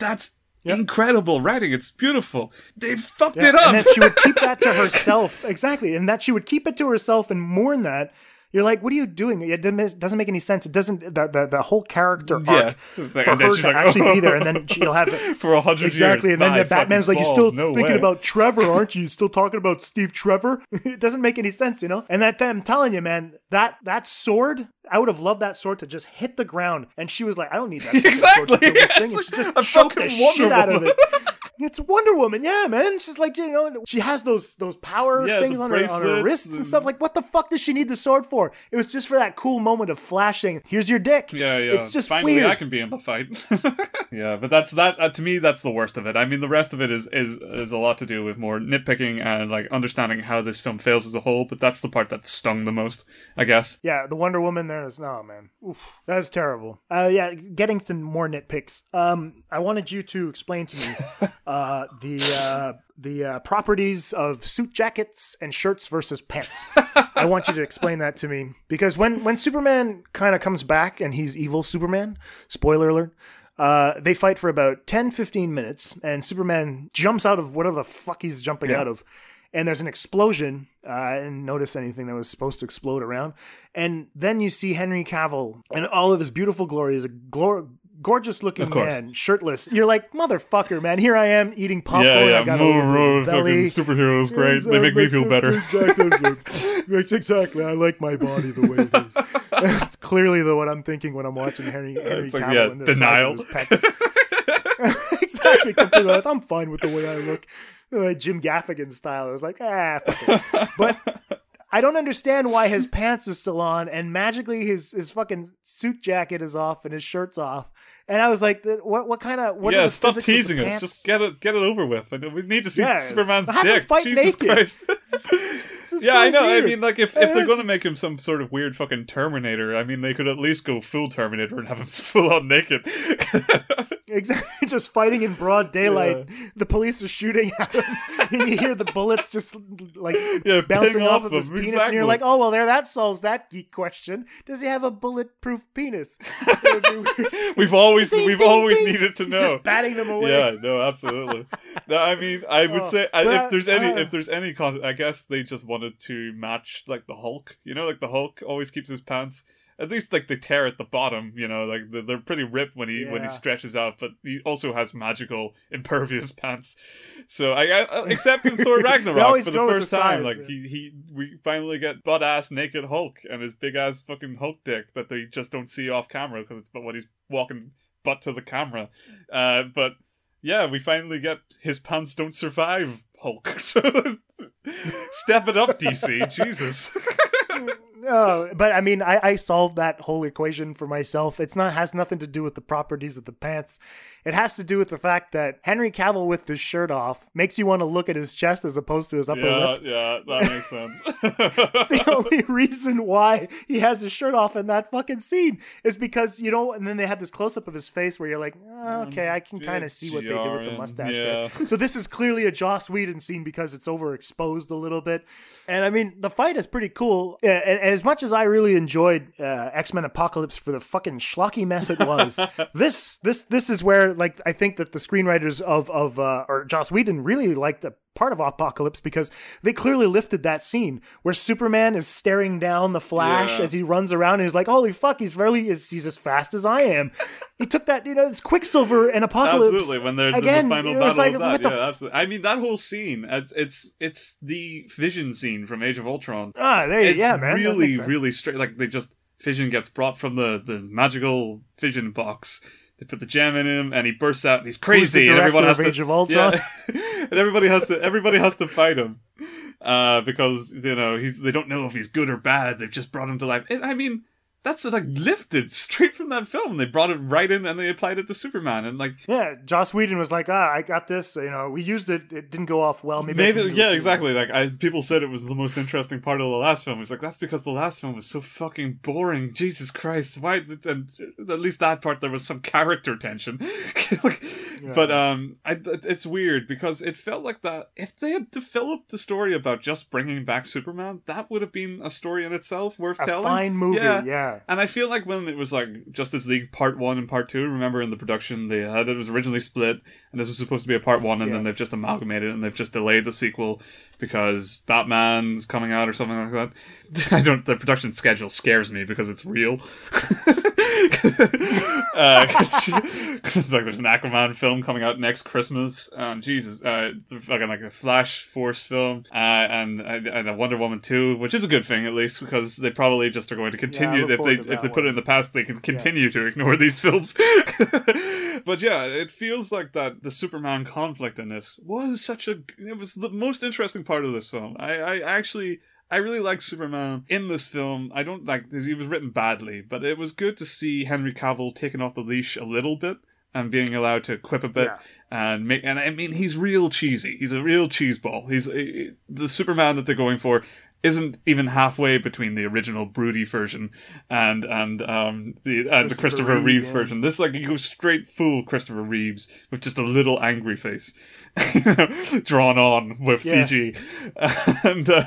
that's incredible writing. It's beautiful. They fucked Yeah, it up. And that she would keep that to herself. Exactly. And that she would keep it to herself and mourn that. You're like, what are you doing? It doesn't doesn't make any sense. It doesn't, the, the, the whole character arc Yeah. for like- then her to like, actually be there. And then she'll have For a hundred Exactly. years, And then the Batman's like, you're still no thinking way." about Trevor, aren't you? Still talking about Steve Trevor? it doesn't make any sense, you know? And that, I'm telling you, man, that, that sword, I would have loved that sword to just hit the ground. And she was like, I don't need that. fucking sword to Exactly. this Yeah, thing. She just a choked the Wonder shit out of it. It's Wonder Woman, yeah, man. She's like, you know, she has those those power Yeah, things on her on her wrists and and- stuff. Like, what the fuck does she need the sword for? It was just for that cool moment of flashing. Here's your dick. Yeah, yeah. It's just finally weird. I can be in the fight. yeah, but that's that. Uh, to me, that's the worst of it. I mean, the rest of it is is is a lot to do with more nitpicking and like understanding how this film fails as a whole. But that's the part that stung the most, I guess. Yeah, the Wonder Woman there is no man. Oof, that is terrible. Uh, yeah, getting to more nitpicks. Um, I wanted you to explain to me uh, the uh, the uh, properties of suit jackets and shirts versus pants. I want you to explain that to me because when when Superman kind of comes back and he's evil Superman, spoiler alert. Uh, they fight for about 10 15 minutes, and Superman jumps out of whatever the fuck he's jumping Yeah. out of and there's an explosion. Uh, I didn't notice anything that was supposed to explode around. And then you see Henry Cavill in all of his beautiful glory as a glor- gorgeous looking man, shirtless. You're like, motherfucker, man. Here I am eating popcorn. yeah, yeah. I got a More, little bit more of belly. fucking superheroes, great. Yes, they I make me feel better. Exactly. That's exactly. I like my body the way it is. That's clearly the what I'm thinking when I'm watching Henry Henry It's like, Cavill yeah, and the denial. exactly. Completely. I'm fine with the way I look. Uh, Jim Gaffigan style. I was like, ah, fuck it. But I don't understand why his pants are still on and magically his, his fucking suit jacket is off and his shirt's off. And I was like, what what kind of what yeah, stop physics of the teasing us. Just get it, get it over with. We need to see Yeah, Superman's him dick. fight Jesus naked. Christ. Yeah, so I know. weird. I mean, like if, if they're going to make him some sort of weird fucking Terminator, I mean, they could at least go full Terminator and have him full on naked. Exactly, just fighting in broad daylight. The police are shooting at him, and you hear the bullets just like Yeah, bouncing off off of his him, penis, and you're like, "Oh well, there, that solves that geek question. Does he have a bulletproof penis?" we've always Ding, we've ding, always ding. needed to He's know. just batting them away. Yeah, no, absolutely. no, I mean, I would Oh, say I, but if there's any I- if there's any con- I guess they just wanted to match like the Hulk. You know, like the Hulk always keeps his pants. At least like they tear at the bottom, you know, like they're, pretty ripped when he when he stretches out, but he also has magical impervious pants. So I, I except in Thor Ragnarok for the first the time, size, like yeah. he he we finally get butt ass naked Hulk and his big ass fucking Hulk dick that they just don't see off camera because it's but when he's walking butt to the camera. Uh, but yeah, we finally get his pants don't survive Hulk. So step it up, DC. Jesus. No, but I mean, I, I solved that whole equation for myself. It's not has nothing to do with the properties of the pants. It has to do with the fact that Henry Cavill with his shirt off makes you want to look at his chest as opposed to his upper yeah, lip. yeah, that makes sense. It's the only reason why he has his shirt off in that fucking scene is because you know. And then they had this close up of his face where you're like, oh, okay, I can kind of see what they did with the mustache yeah. there. So this is clearly a Joss Whedon scene because it's overexposed a little bit. And I mean, the fight is pretty cool. Yeah, and, and as much as I really enjoyed uh, X Men Apocalypse for the fucking schlocky mess it was, this this this is where like I think that the screenwriters of of uh, or Joss Whedon really liked a part of Apocalypse because they clearly lifted that scene where Superman is staring down the Flash Yeah. as he runs around and he's like, "Holy fuck, he's really is he's as fast as I am." he took that, you know, it's Quicksilver and Apocalypse. Absolutely, when they're again, the final battle like, of that, the yeah, absolutely. I mean, that whole scene, it's it's it's the Vision scene from Age of Ultron. Ah, there you- it's yeah, man, really, really straight. Like they just Vision gets brought from the the magical Vision box. They put the gem in him, and he bursts out, and he's crazy, and everyone has to Age of Ultron? Yeah. and everybody has to everybody has to fight him. Uh, because you know he's they don't know if he's good or bad. They've just brought him to life. And, I mean, that's like lifted straight from that film. They brought it right in and they applied it to Superman. And like, yeah, Joss Whedon was like, ah, I got this. You know, we used it. It didn't go off well. Maybe, maybe yeah, exactly. Like, I, people said it was the most interesting part of the last film. It's like that's because the last film was so fucking boring. Jesus Christ, why? And at least that part there was some character tension. like, yeah. But um, I, it's weird because it felt like that. If they had developed the story about just bringing back Superman, that would have been a story in itself worth a telling. Fine movie, yeah. yeah. And I feel like when it was like Justice League Part One and Part Two, remember in the production they uh, had it was originally split, and this was supposed to be a Part One, and yeah. then they've just amalgamated and they've just delayed the sequel because Batman's coming out or something like that. I don't. The production schedule scares me because it's real. uh, it's like there's an Aquaman film coming out next Christmas. Um, Jesus, uh, fucking like a Flash Force film, uh, and and a Wonder Woman two, which is a good thing at least because they probably just are going to continue yeah, if they if they put it in the past, they can continue yeah. to ignore these films. but yeah, it feels like that the Superman conflict in this was such a it was the most interesting part of this film. I I actually I really like Superman in this film. I don't like he was written badly, but it was good to see Henry Cavill taken off the leash a little bit and being allowed to quip a bit yeah. and make. And I mean, he's real cheesy. He's a real cheeseball. He's the Superman that they're going for isn't even halfway between the original broody version and and um the uh, the Christopher Reeve, Reeves yeah. version. This like you go straight full Christopher Reeves with just a little angry face drawn on with yeah. CG and. Uh,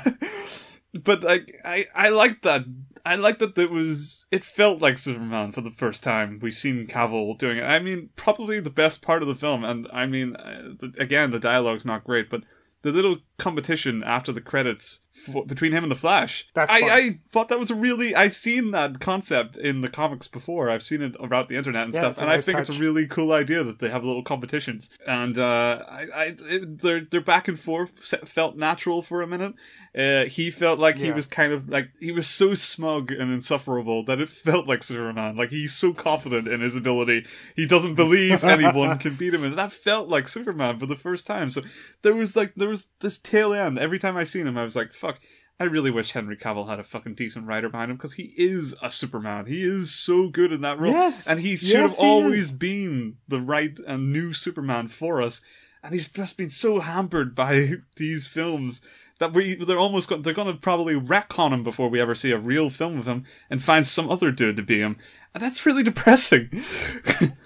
but like I I like that. I liked that it was. It felt like Superman for the first time. We've seen Cavill doing it. I mean, probably the best part of the film. And I mean, uh, again, the dialogue's not great, but the little competition after the credits between him and the Flash. That's I, I, thought that was a really. I've seen that concept in the comics before. I've seen it around the internet and yeah, stuff, and nice I think touch. it's a really cool idea that they have little competitions. And uh, I, I it, their their back and forth felt natural for a minute. Uh, he felt like yeah. he was kind of like he was so smug and insufferable that it felt like Superman. Like he's so confident in his ability, he doesn't believe anyone can beat him, and that felt like Superman for the first time. So there was like there was this tail end. Every time I seen him, I was like, "Fuck." I really wish Henry Cavill had a fucking decent writer behind him because he is a Superman. He is so good in that role. Yes, and he should yes, have always been the right and new Superman for us. And he's just been so hampered by these films that we they're almost they're going to probably retcon him before we ever see a real film of him and find some other dude to be him, and that's really depressing.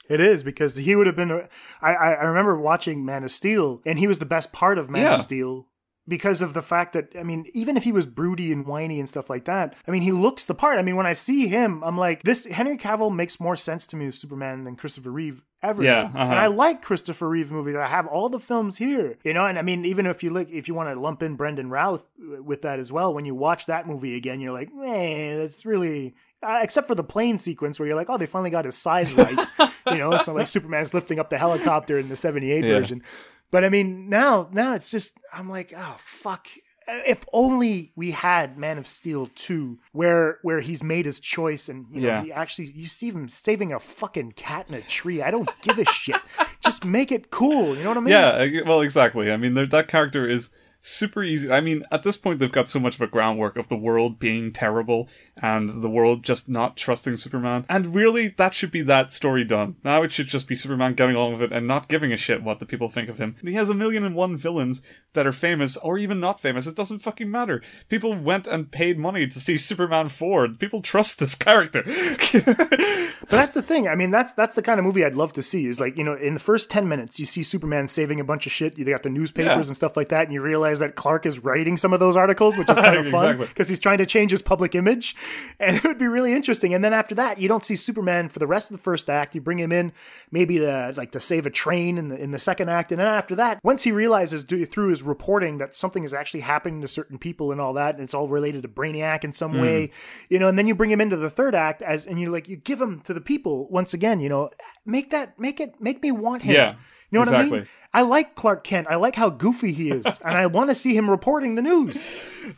it is because he would have been. I I remember watching Man of Steel, and he was the best part of Man yeah. of Steel because of the fact that I mean, even if he was broody and whiny and stuff like that, I mean, he looks the part. I mean, when I see him, I'm like, this Henry Cavill makes more sense to me as Superman than Christopher Reeve ever. Yeah, uh-huh. and I like Christopher Reeve movies. I have all the films here, you know. And I mean, even if you look, if you want to lump in Brandon Routh with that as well, when you watch that movie again, you're like, man, that's really. Uh, except for the plane sequence where you're like, oh, they finally got his size right. you know, it's not like Superman's lifting up the helicopter in the 78 yeah. version. But I mean, now now it's just I'm like, oh fuck. If only we had Man of Steel 2 where where he's made his choice and you know yeah. he actually you see him saving a fucking cat in a tree. I don't give a shit. Just make it cool, you know what I mean? Yeah, well exactly. I mean that character is super easy. I mean, at this point, they've got so much of a groundwork of the world being terrible and the world just not trusting Superman. And really, that should be that story done. Now it should just be Superman getting along with it and not giving a shit what the people think of him. He has a million and one villains that are famous or even not famous. It doesn't fucking matter. People went and paid money to see Superman 4. People trust this character. but that's the thing. I mean, that's that's the kind of movie I'd love to see. Is like, you know, in the first 10 minutes, you see Superman saving a bunch of shit. You got the newspapers yeah. and stuff like that, and you realize realize that Clark is writing some of those articles, which is kind of fun because exactly. he's trying to change his public image. And it would be really interesting. And then after that, you don't see Superman for the rest of the first act. You bring him in maybe to like to save a train in the in the second act. And then after that, once he realizes through his reporting that something is actually happening to certain people and all that, and it's all related to Brainiac in some mm. way, you know, and then you bring him into the third act as and you're like you give him to the people once again, you know, make that make it make me want him. Yeah You know what I mean? Exactly. I like Clark Kent. I like how goofy he is, and I want to see him reporting the news.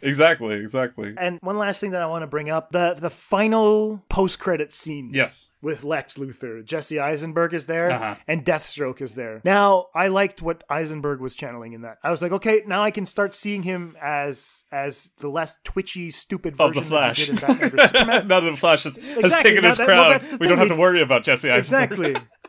Exactly, exactly. And one last thing that I want to bring up the the final post credit scene. Yes. With Lex Luthor. Jesse Eisenberg is there Uh-huh. and Deathstroke is there. Now, I liked what Eisenberg was channeling in that. I was like, okay, now I can start seeing him as as the less twitchy, stupid version Of the Flash. that he did in Batman now that the Flash has, has taken Now his that- crown, the we don't have to worry about Jesse Eisenberg. Exactly.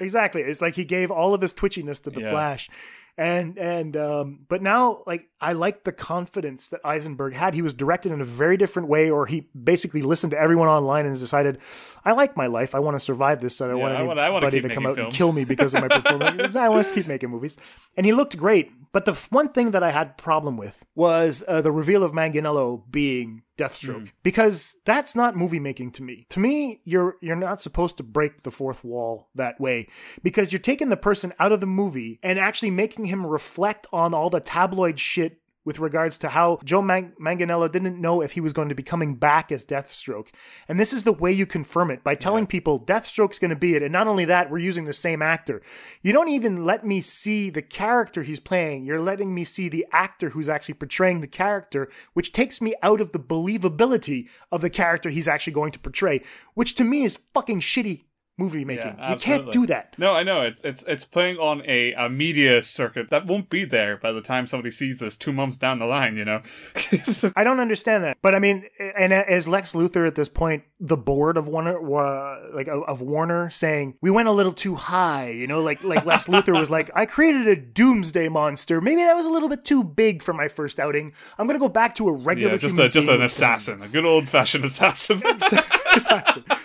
exactly. It's like he gave all of his twitchiness to the Yeah. Flash. And and um but now like I like the confidence that Eisenberg had. He was directed in a very different way, or he basically listened to everyone online and decided, I like my life. I want to survive this. I don't Yeah, want I I anybody to come making out and kill me because of my performance. I want to keep making movies. And he looked great. But the one thing that I had problem with was uh, the reveal of Manganiello being Deathstroke Mm. because that's not movie making to me. To me, you're you're not supposed to break the fourth wall that way because you're taking the person out of the movie and actually making him reflect on all the tabloid shit with regards to how Joe Mang- Manganiello didn't know if he was going to be coming back as Deathstroke. And this is the way you confirm it by telling people Deathstroke's going to be it. And not only that, we're using the same actor. You don't even let me see the character he's playing. You're letting me see the actor who's actually portraying the character, which takes me out of the believability of the character he's actually going to portray, which to me is fucking shitty movie making. Yeah, you can't do that. No, I know it's it's it's playing on a, a media circuit that won't be there by the time somebody sees this two months down the line. You know, I don't understand that. But I mean, and as Lex Luthor at this point, the board of Warner, uh, like of Warner, saying we went a little too high. You know, like like Lex Luthor was like, I created a doomsday monster. Maybe that was a little bit too big for my first outing. I'm gonna go back to a regular. yeah, just a, just an assassin, guns." a good old fashioned assassin.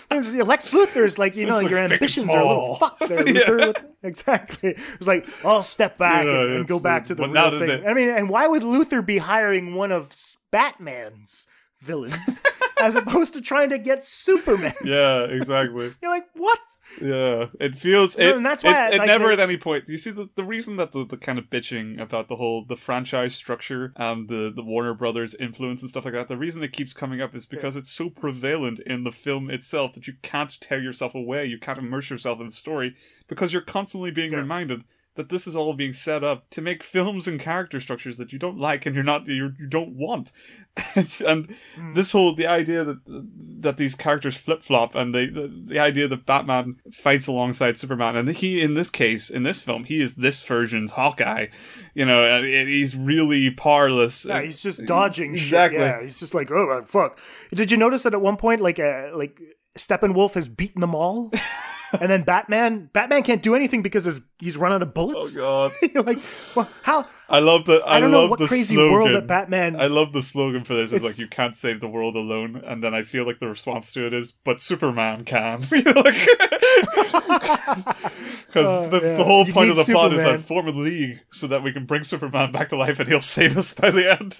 And Lex Luthor is like, you know, like your ambitions are a little fucked there, Luthor. Exactly. It's like, I'll step back Yeah, and, and go back to the real thing. they- I mean, and why would Luthor be hiring one of Batman's villains as opposed to trying to get Superman? yeah, exactly. You're like, what? Yeah, it feels it. and that's it, why I- it like, never the- at any point. You see the the reason that the, the kind of bitching about the whole the franchise structure and the the Warner Brothers influence and stuff like that. The reason it keeps coming up is because it's so prevalent in the film itself that you can't tear yourself away. You can't immerse yourself in the story because you're constantly being reminded that this is all being set up to make films and character structures that you don't like and you're not you you don't want. and Hmm. this whole the idea that that these characters flip flop and they the, the idea that Batman fights alongside Superman and he in this case in this film he is this version's Hawkeye, you know, and and he's really powerless. Yeah, he's just dodging Exactly. shit. Yeah, he's just like, oh fuck. Did you notice that at one point, like, uh, like Steppenwolf has beaten them all, and then Batman, Batman can't do anything because his, he's run out of bullets. Oh god. You're like, well, how? I love the. I, I don't know love what the crazy slogan. world that Batman- I love the slogan for this. It's, It's- like you can't save the world alone, and then I feel like the response to it is, "But Superman can." You know, like because Uh, that's yeah. the whole You point of the plot is Superman. that form a league so that we can bring Superman back to life, and he'll save us by the end.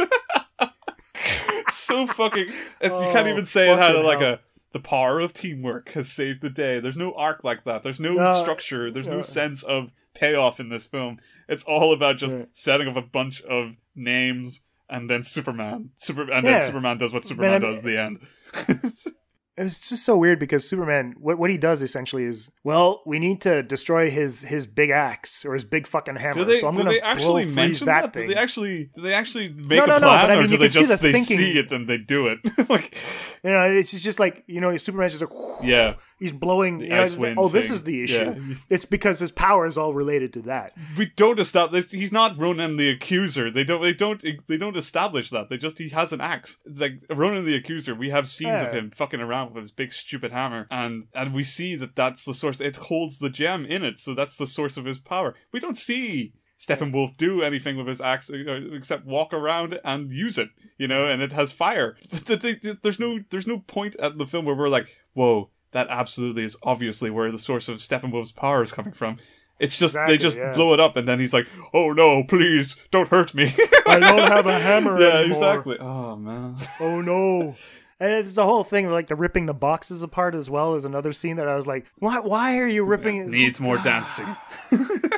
so fucking. It's, you can't Oh, even say it had like hell. a. The power of teamwork has saved the day. There's no arc like that. There's no No, structure. There's no no. sense of payoff in this film. It's all about just Right. setting up a bunch of names and then Superman. Super and Yeah. then Superman does what Superman Man, I does at the end. It's just so weird because Superman, what what he does essentially is, well, we need to destroy his his big axe or his big fucking hammer. Do they, so I'm they blow actually mention that, that? thing. Do they actually do they actually make No, a no, no, plan, but I or do they can see just the they thinking- see it and they do it? like, You know, it's just like you know, Superman's just like, yeah, he's blowing. You know, oh, this is the issue. Yeah. It's because his power is all related to that. we don't establish. He's not Ronan the Accuser. They don't. They don't. They don't establish that. They just he has an axe. Like Ronan the Accuser, we have scenes of him fucking around with his big stupid hammer, and and we see that that's the source. It holds the gem in it, so that's the source of his power. We don't see. Steppenwolf do anything with his axe uh, except walk around and use it, you know, and it has fire. But the, the, there's no there's no point at the film where we're like, whoa, that absolutely is obviously where the source of Steppenwolf's power is coming from. It's just Exactly, they just yeah. blow it up, and then he's like, "Oh no, please don't hurt me." I don't have a hammer anymore. yeah, anymore. exactly. Oh man. Oh no. And it's the whole thing, like the ripping the boxes apart as well is another scene that I was like, why? Why are you ripping? it? Needs more dancing.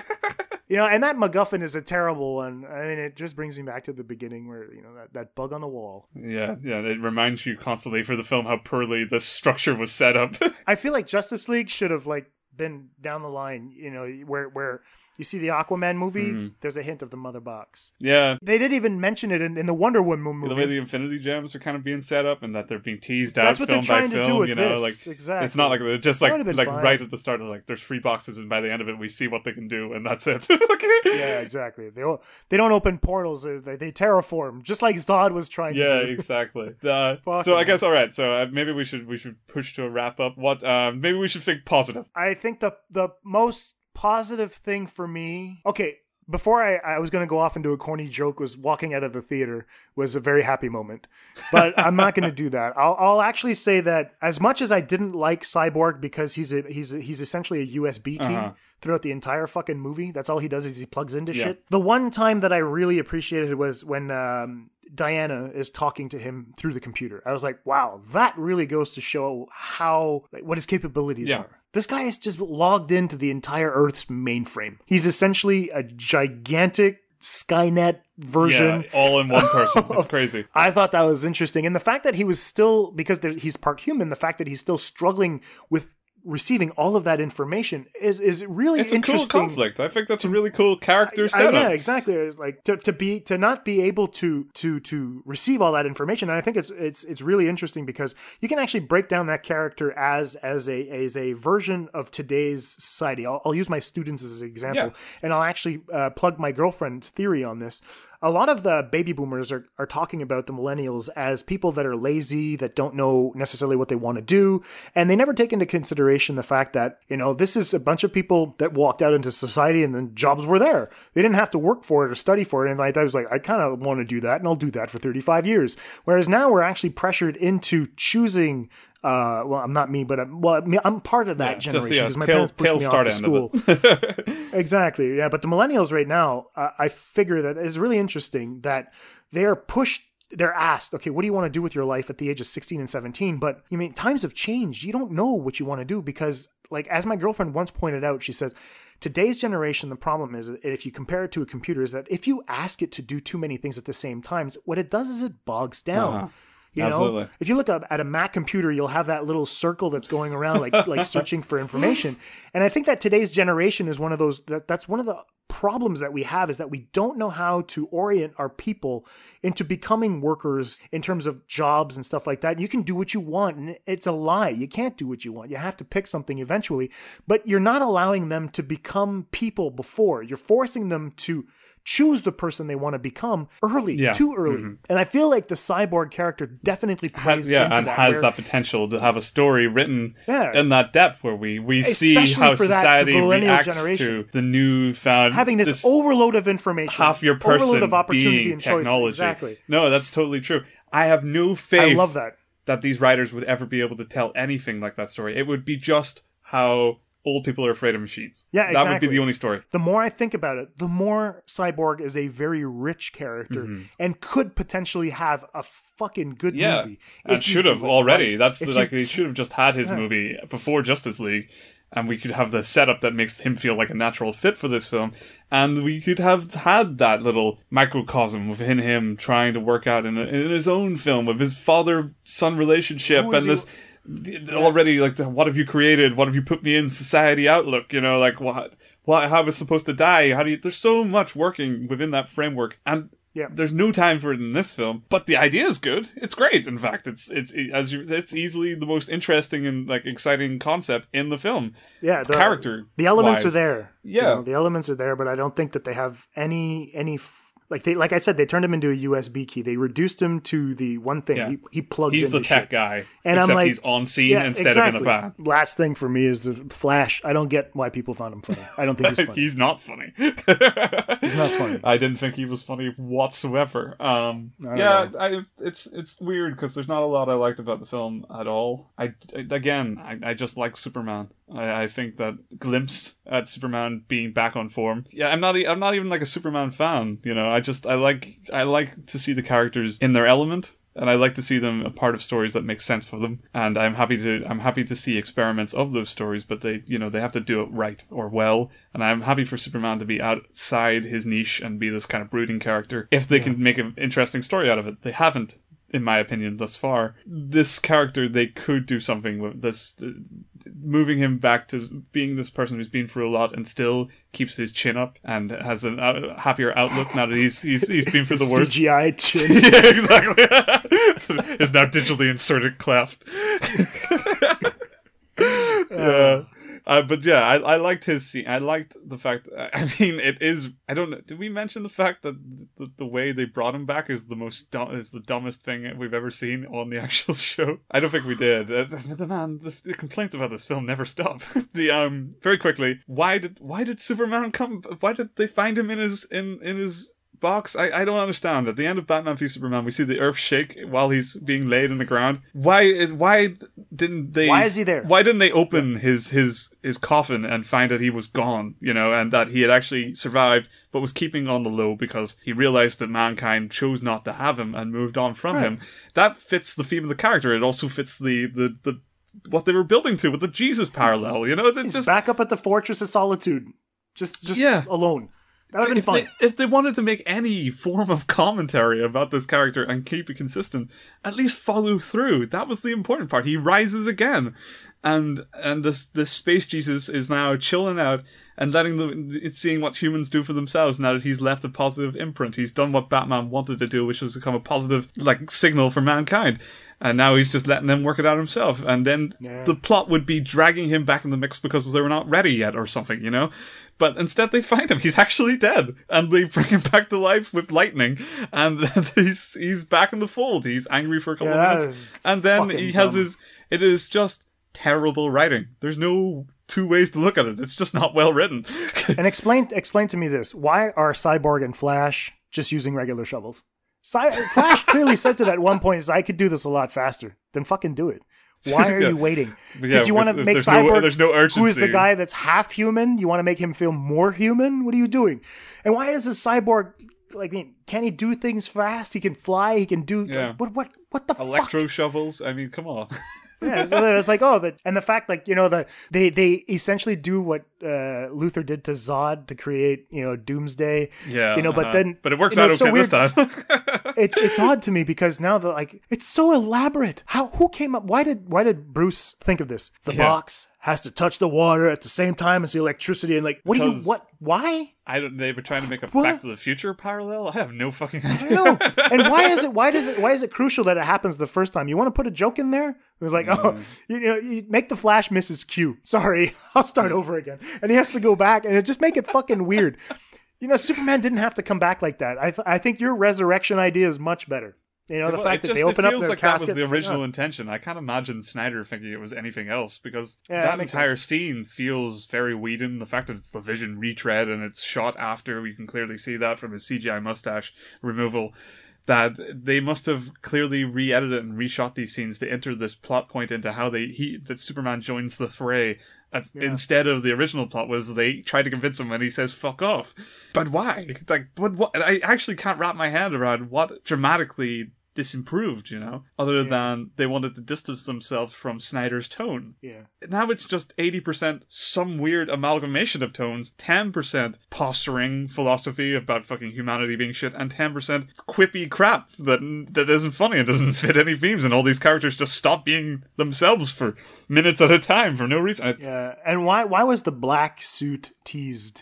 You know, and that MacGuffin is a terrible one. I mean, it just brings me back to the beginning where you know that, that bug on the wall. Yeah, yeah. It reminds you constantly for the film how poorly the structure was set up. I feel like Justice League should have like been down the line, you know, where where you see the Aquaman movie, Mhm. there's a hint of the mother box. Yeah. They didn't even mention it in, in the Wonder Woman movie. The way the Infinity Gems are kind of being set up, and that they're being teased out That's out what they're film by trying to do film. you know, this, like exactly. it's not like they're just like like fine. right at the start of like there's three boxes, and by the end of it, we see what they can do, and that's it. yeah, exactly. They they don't open portals. They, they, they terraform, just like Zod was trying yeah, to do. Yeah, exactly. Uh, so I guess all right. So uh, maybe we should we should push to a wrap up. What? Um, maybe we should think positive. I think the the most positive thing for me. Okay, before I, I was going to go off and do a corny joke, was walking out of the theater was a very happy moment, but I'm not going to do that. I'll, I'll actually say that as much as I didn't like Cyborg because he's a he's a, he's essentially a USB key. Uh-huh. Throughout the entire fucking movie, that's all he does is he plugs into Yeah. shit. The one time that I really appreciated was when um, Diana is talking to him through the computer. I was like, wow, that really goes to show how like, what his capabilities Yeah. are. This guy is just logged into the entire Earth's mainframe. He's essentially a gigantic Skynet version. Yeah, all in one person. It's crazy. I thought that was interesting. And the fact that he was still, because he's part human, the fact that he's still struggling with receiving all of that information is, is really It's a cool interesting. conflict. I think that's a really cool character I- setup. yeah, exactly. It's like to, to be to not be able to to to receive all that information. And I think it's it's it's really interesting because you can actually break down that character as as a as a version of today's society. I'll, I'll use my students as an example, Yeah. and I'll actually uh, plug my girlfriend's theory on this. A lot of the baby boomers are, are talking about the millennials as people that are lazy, that don't know necessarily what they want to do, and they never take into consideration the fact that, you know, this is a bunch of people that walked out into society and then jobs were there. They didn't have to work for it or study for it. And I was like, I kind of want to do that and I'll do that for 35 years. Whereas now we're actually pressured into choosing uh, well, I'm not me, but I'm, well, I mean, I'm part of that Yeah, generation because my tail- parents pushed me off to end of school. exactly, yeah. But the millennials right now, uh, I figure that it's really interesting that they are pushed. They're asked, okay, what do you want to do with your life at the age of 16 and 17? But I mean, times have changed. You don't know what you want to do because, like, as my girlfriend once pointed out, she says, today's generation, the problem is, if you compare it to a computer, is that if you ask it to do too many things at the same time, what it does is it bogs down. Uh-huh. You know, if you look up at a Mac computer, you'll have that little circle that's going around, like like searching for information. And I think that today's generation is one of those. That that's one of the problems that we have is that we don't know how to orient our people into becoming workers in terms of jobs and stuff like that. You can do what you want, and it's a lie. You can't do what you want. You have to pick something eventually, but you're not allowing them to become people before. You're forcing them to choose the person they want to become early, Yeah. too early. Mhm. And I feel like the cyborg character definitely plays Has, yeah, and that. has where- that potential to have a story written Yeah. in that depth where we, we see how for that, society reacts generation. to the newfound having this, overload of information, half your person overload of opportunity and choice. technology. Exactly. No, that's totally true. I have no faith. love that. That these writers would ever be able to tell anything like that story. It would be just how old people are afraid of machines. Yeah, that would be the only story. The more I think about it, the more Cyborg is a very rich character Mhm. and could potentially have a fucking good Yeah, movie. and should have already. right. That's the, you- like they should have just had his Yeah. movie before Justice League, and we could have the setup that makes him feel like a natural fit for this film, and we could have had that little microcosm within him trying to work out in, a, in his own film of his father son relationship and he- this. Already, like, what have you created? What have you put me in? Society outlook, you know, like what, what, how I was supposed to die? How do you? There's so much working within that framework, and Yeah. there's no time for it in this film, but the idea is good. It's great. In fact, it's it's as you, it's easily the most interesting and like exciting concept in the film. yeah, the character. The elements wise. are there. You Yeah. know, the elements are there, but I don't think that they have any any. F- like they, like I said, they turned him into a USB key. They reduced him to the one thing Yeah. he, he plugs. He's the tech shit. guy, and except I'm like, he's on scene yeah, instead exactly. of in the van. Last thing for me is the Flash. I don't get why people found him funny. I don't think he's funny. he's not funny. He's not funny. I didn't think he was funny whatsoever. Um, I yeah, I, it's it's weird because there's not a lot I liked about the film at all. I, again, I, I just like Superman. I, I think that glimpse at Superman being back on form. Yeah, I'm not I'm not even like a Superman fan. You know, I just I like I like to see the characters in their element. And I like to see them a part of stories that make sense for them. And I'm happy to I'm happy to see experiments of those stories, but they you know they have to do it right or well. And I'm happy for Superman to be outside his niche and be this kind of brooding character if they can make an interesting story out of it. They haven't, in my opinion, thus far. This character they could do something with this. Moving him back to being this person who's been through a lot and still keeps his chin up and has a uh, happier outlook now that he's he's, he's been through the worst. CGI chin. yeah, exactly. is now digitally inserted cleft. yeah. Uh, but yeah, I, I liked his scene. I liked the fact. I mean, it is. I don't know. Did we mention the fact that the, the way they brought him back is the most dumb, is the dumbest thing we've ever seen on the actual show? I don't think we did. But the man, the, the complaints about this film never stop. the um, very quickly, why did why did Superman come? Why did they find him in his in in his box. I, I don't understand. At the end of Batman v Superman, we see the earth shake while he's being laid in the ground. Why is why didn't they? Why is he there? Why didn't they open his his his coffin and find that he was gone? You know, and that he had actually survived, but was keeping on the low because he realized that mankind chose not to have him and moved on from Right. him. That fits the theme of the character. It also fits the the the. What they were building to with the Jesus parallel, you know, it's just back up at the Fortress of Solitude, just just Yeah. alone. That would have been if fun. They, if they wanted to make any form of commentary about this character and keep it consistent, at least follow through. That was the important part. He rises again, and and this this space Jesus is now chilling out and letting the it's seeing what humans do for themselves now that he's left a positive imprint. He's done what Batman wanted to do, which was become a positive like signal for mankind. And now he's just letting them work it out himself. And then Yeah. the plot would be dragging him back in the mix because they were not ready yet or something, you know? But instead they find him. He's actually dead. And they bring him back to life with lightning. And he's he's back in the fold. He's angry for a couple Yeah, of minutes. And then he has dumb. his it is just terrible writing. There's no two ways to look at it. It's just not well written. and explain explain to me this: Why are Cyborg and Flash just using regular shovels? Cy- Flash clearly says it at one point: "Is I could do this a lot faster." Then fucking do it. Why are Yeah. you waiting? Yeah, Because you want to make there's no- Cyborg, there's no urgency. who is the guy that's half human. You want to make him feel more human. What are you doing? And why is a cyborg like? I mean, can he do things fast? He can fly. He can do. Yeah. Like, what? What? What the fuck? Electro shovels. I mean, come on. yeah, it's like oh, the, and the fact like you know the they they essentially do what uh, Luthor did to Zod to create you know Doomsday. Yeah, you know, but uh-huh. then But it works you know, out it's so okay this time. it, it's odd to me because now the like it's so elaborate. How who came up? Why did why did Bruce think of this? The Yeah. box has to touch the water at the same time as the electricity, and like what do you what why? I don't. They were trying to make a What? Back to the Future parallel. I have no fucking idea. No, and why is it? Why does it? Why is it crucial that it happens the first time? You want to put a joke in there? It was like, oh, mm. you know, you make the Flash misses Q. Sorry, I'll start mm. over again, and he has to go back, and it just make it fucking weird. You know, Superman didn't have to come back like that. I th- I think your resurrection idea is much better. You know, the fact it that just they open it up feels their like casket. that was the original Yeah. intention. I can't imagine Snyder thinking it was anything else because Yeah, that that entire sense. scene feels very Whedon. The fact that it's the Vision retread and it's shot after, we can clearly see that from his CGI mustache removal. That they must have clearly re-edited and reshot these scenes to enter this plot point into how they he that Superman joins the fray. As- Instead of the original plot was they try to convince him and he says "fuck off," but why? Like, but what? I actually can't wrap my head around what dramatically this improved, you know, other than they wanted to distance themselves from Snyder's tone. Yeah. Now it's just 80% some weird amalgamation of tones, 10% posturing philosophy about fucking humanity being shit, and 10% quippy crap that that isn't funny and doesn't fit any themes, and all these characters just stop being themselves for minutes at a time for no reason. It's- Yeah, and why why was the black suit teased?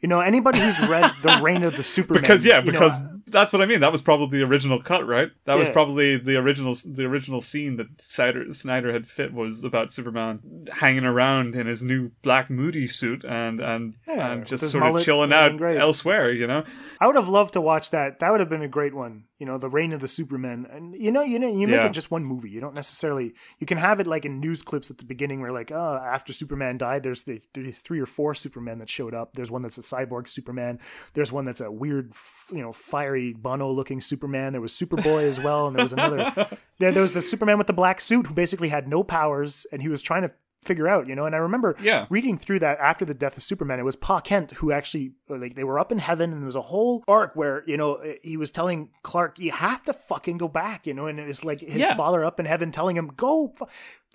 You know, anybody who's read the Reign of the Superman, because yeah, you know, because that's what I mean. That was probably the original cut, right? That was Yeah. probably the original the original scene that Snyder, Snyder had fit was about Superman hanging around in his new black moody suit and and Yeah, and just sort of chilling out great. elsewhere, you know. I would have loved to watch that. That would have been a great one. You know, the Reign of the Superman, and you know, you know, you make Yeah. it just one movie. You don't necessarily. You can have it like in news clips at the beginning, where like, oh, after Superman died, there's the there's three or four Supermen that showed up. There's one that's a cyborg Superman. There's one that's a weird, you know, fiery Bono looking Superman. There was Superboy as well, and there was another. there, there was the Superman with the black suit who basically had no powers, and he was trying to figure out, you know. And I remember Yeah. reading through that after the death of Superman, it was Pa Kent who actually uh, like they were up in heaven, and there was a whole arc where you know uh, he was telling Clark, "You have to fucking go back," you know, and it was like his Yeah. father up in heaven telling him, "Go." fu-"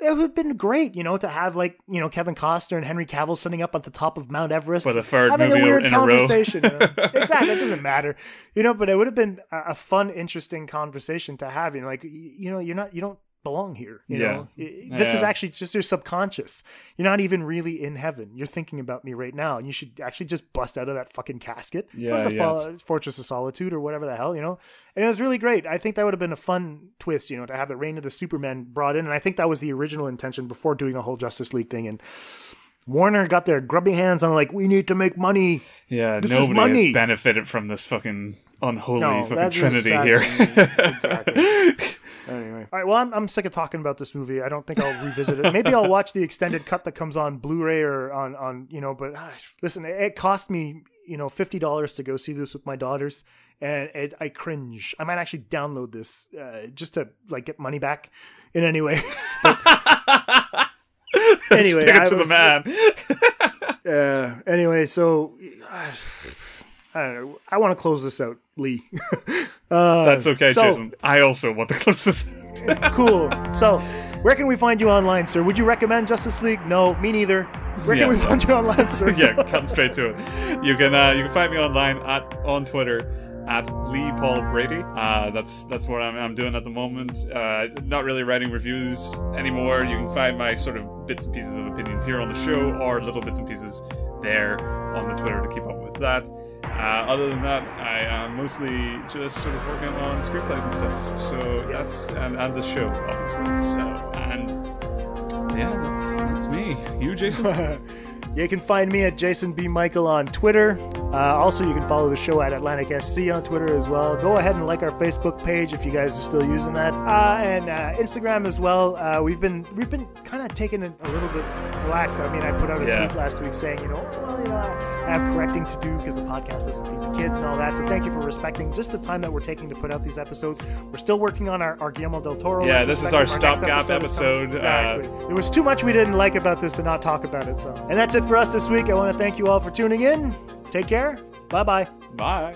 It would have been great, you know, to have like you know Kevin Costner and Henry Cavill sitting up at the top of Mount Everest, For the third having a weird in a conversation. you know? exactly, it doesn't matter, you know. But it would have been a, a fun, interesting conversation to have. You know, like you know, you're not, you don't belong here. You Yeah. know, this is actually just your subconscious. You're not even really in heaven. You're thinking about me right now, and you should actually just bust out of that fucking casket. Go Yeah, to the yeah, Fortress of Solitude or whatever the hell, you know. And it was really great. I think that would have been a fun twist, you know, to have the Reign of the Superman brought in, and I think that was the original intention before doing the whole Justice League thing. And Warner got their grubby hands on like, we need to make money. Yeah, This is nobody money. has benefited from this fucking unholy No, fucking trinity exactly- here. exactly. Anyway, all right. Well, I'm, I'm sick of talking about this movie. I don't think I'll revisit it. Maybe I'll watch the extended cut that comes on Blu-ray or on on you know. But ah, listen, it, it cost me you know fifty dollars to go see this with my daughters, and it, I cringe. I might actually download this uh, just to like get money back in any way. anyway, Stick it to the was- man. uh, anyway, so I don't know. I want to close this out, Lee. uh, That's okay, so- Jason. I also want to close this. cool. So, where can we find you online, sir? Would you recommend Justice League? No, me neither. Where Yeah. can we find you online, sir? yeah, come straight to it. You can uh, you can find me online at on Twitter at Lee Paul Brady. Uh, that's that's what I'm, I'm doing at the moment. Uh, not really writing reviews anymore. You can find my sort of bits and pieces of opinions here on the show, or little bits and pieces there on the Twitter to keep up with that. Uh, other than that, I am mostly just sort of working on screenplays and stuff. So that's and, and the show, obviously. So and yeah, that's that's me. You, Jason. You can find me at Jason B. Michael on Twitter. Uh, also, you can follow the show at Atlantic SC on Twitter as well. Go ahead and like our Facebook page if you guys are still using that, uh, and uh, Instagram as well. Uh, we've been we've been kind of taking it a little bit relaxed. I mean, I put out a Yeah. tweet last week saying, you know, oh, well, you know, I have correcting to do because the podcast doesn't feed the kids and all that. So thank you for respecting just the time that we're taking to put out these episodes. We're still working on our, our Guillermo del Toro. Yeah, this is our next stopgap is coming. episode, uh, Exactly. There was too much we didn't like about this to not talk about it. So, and that's it for us this week. I want to thank you all for tuning in. Take care. Bye bye. Bye.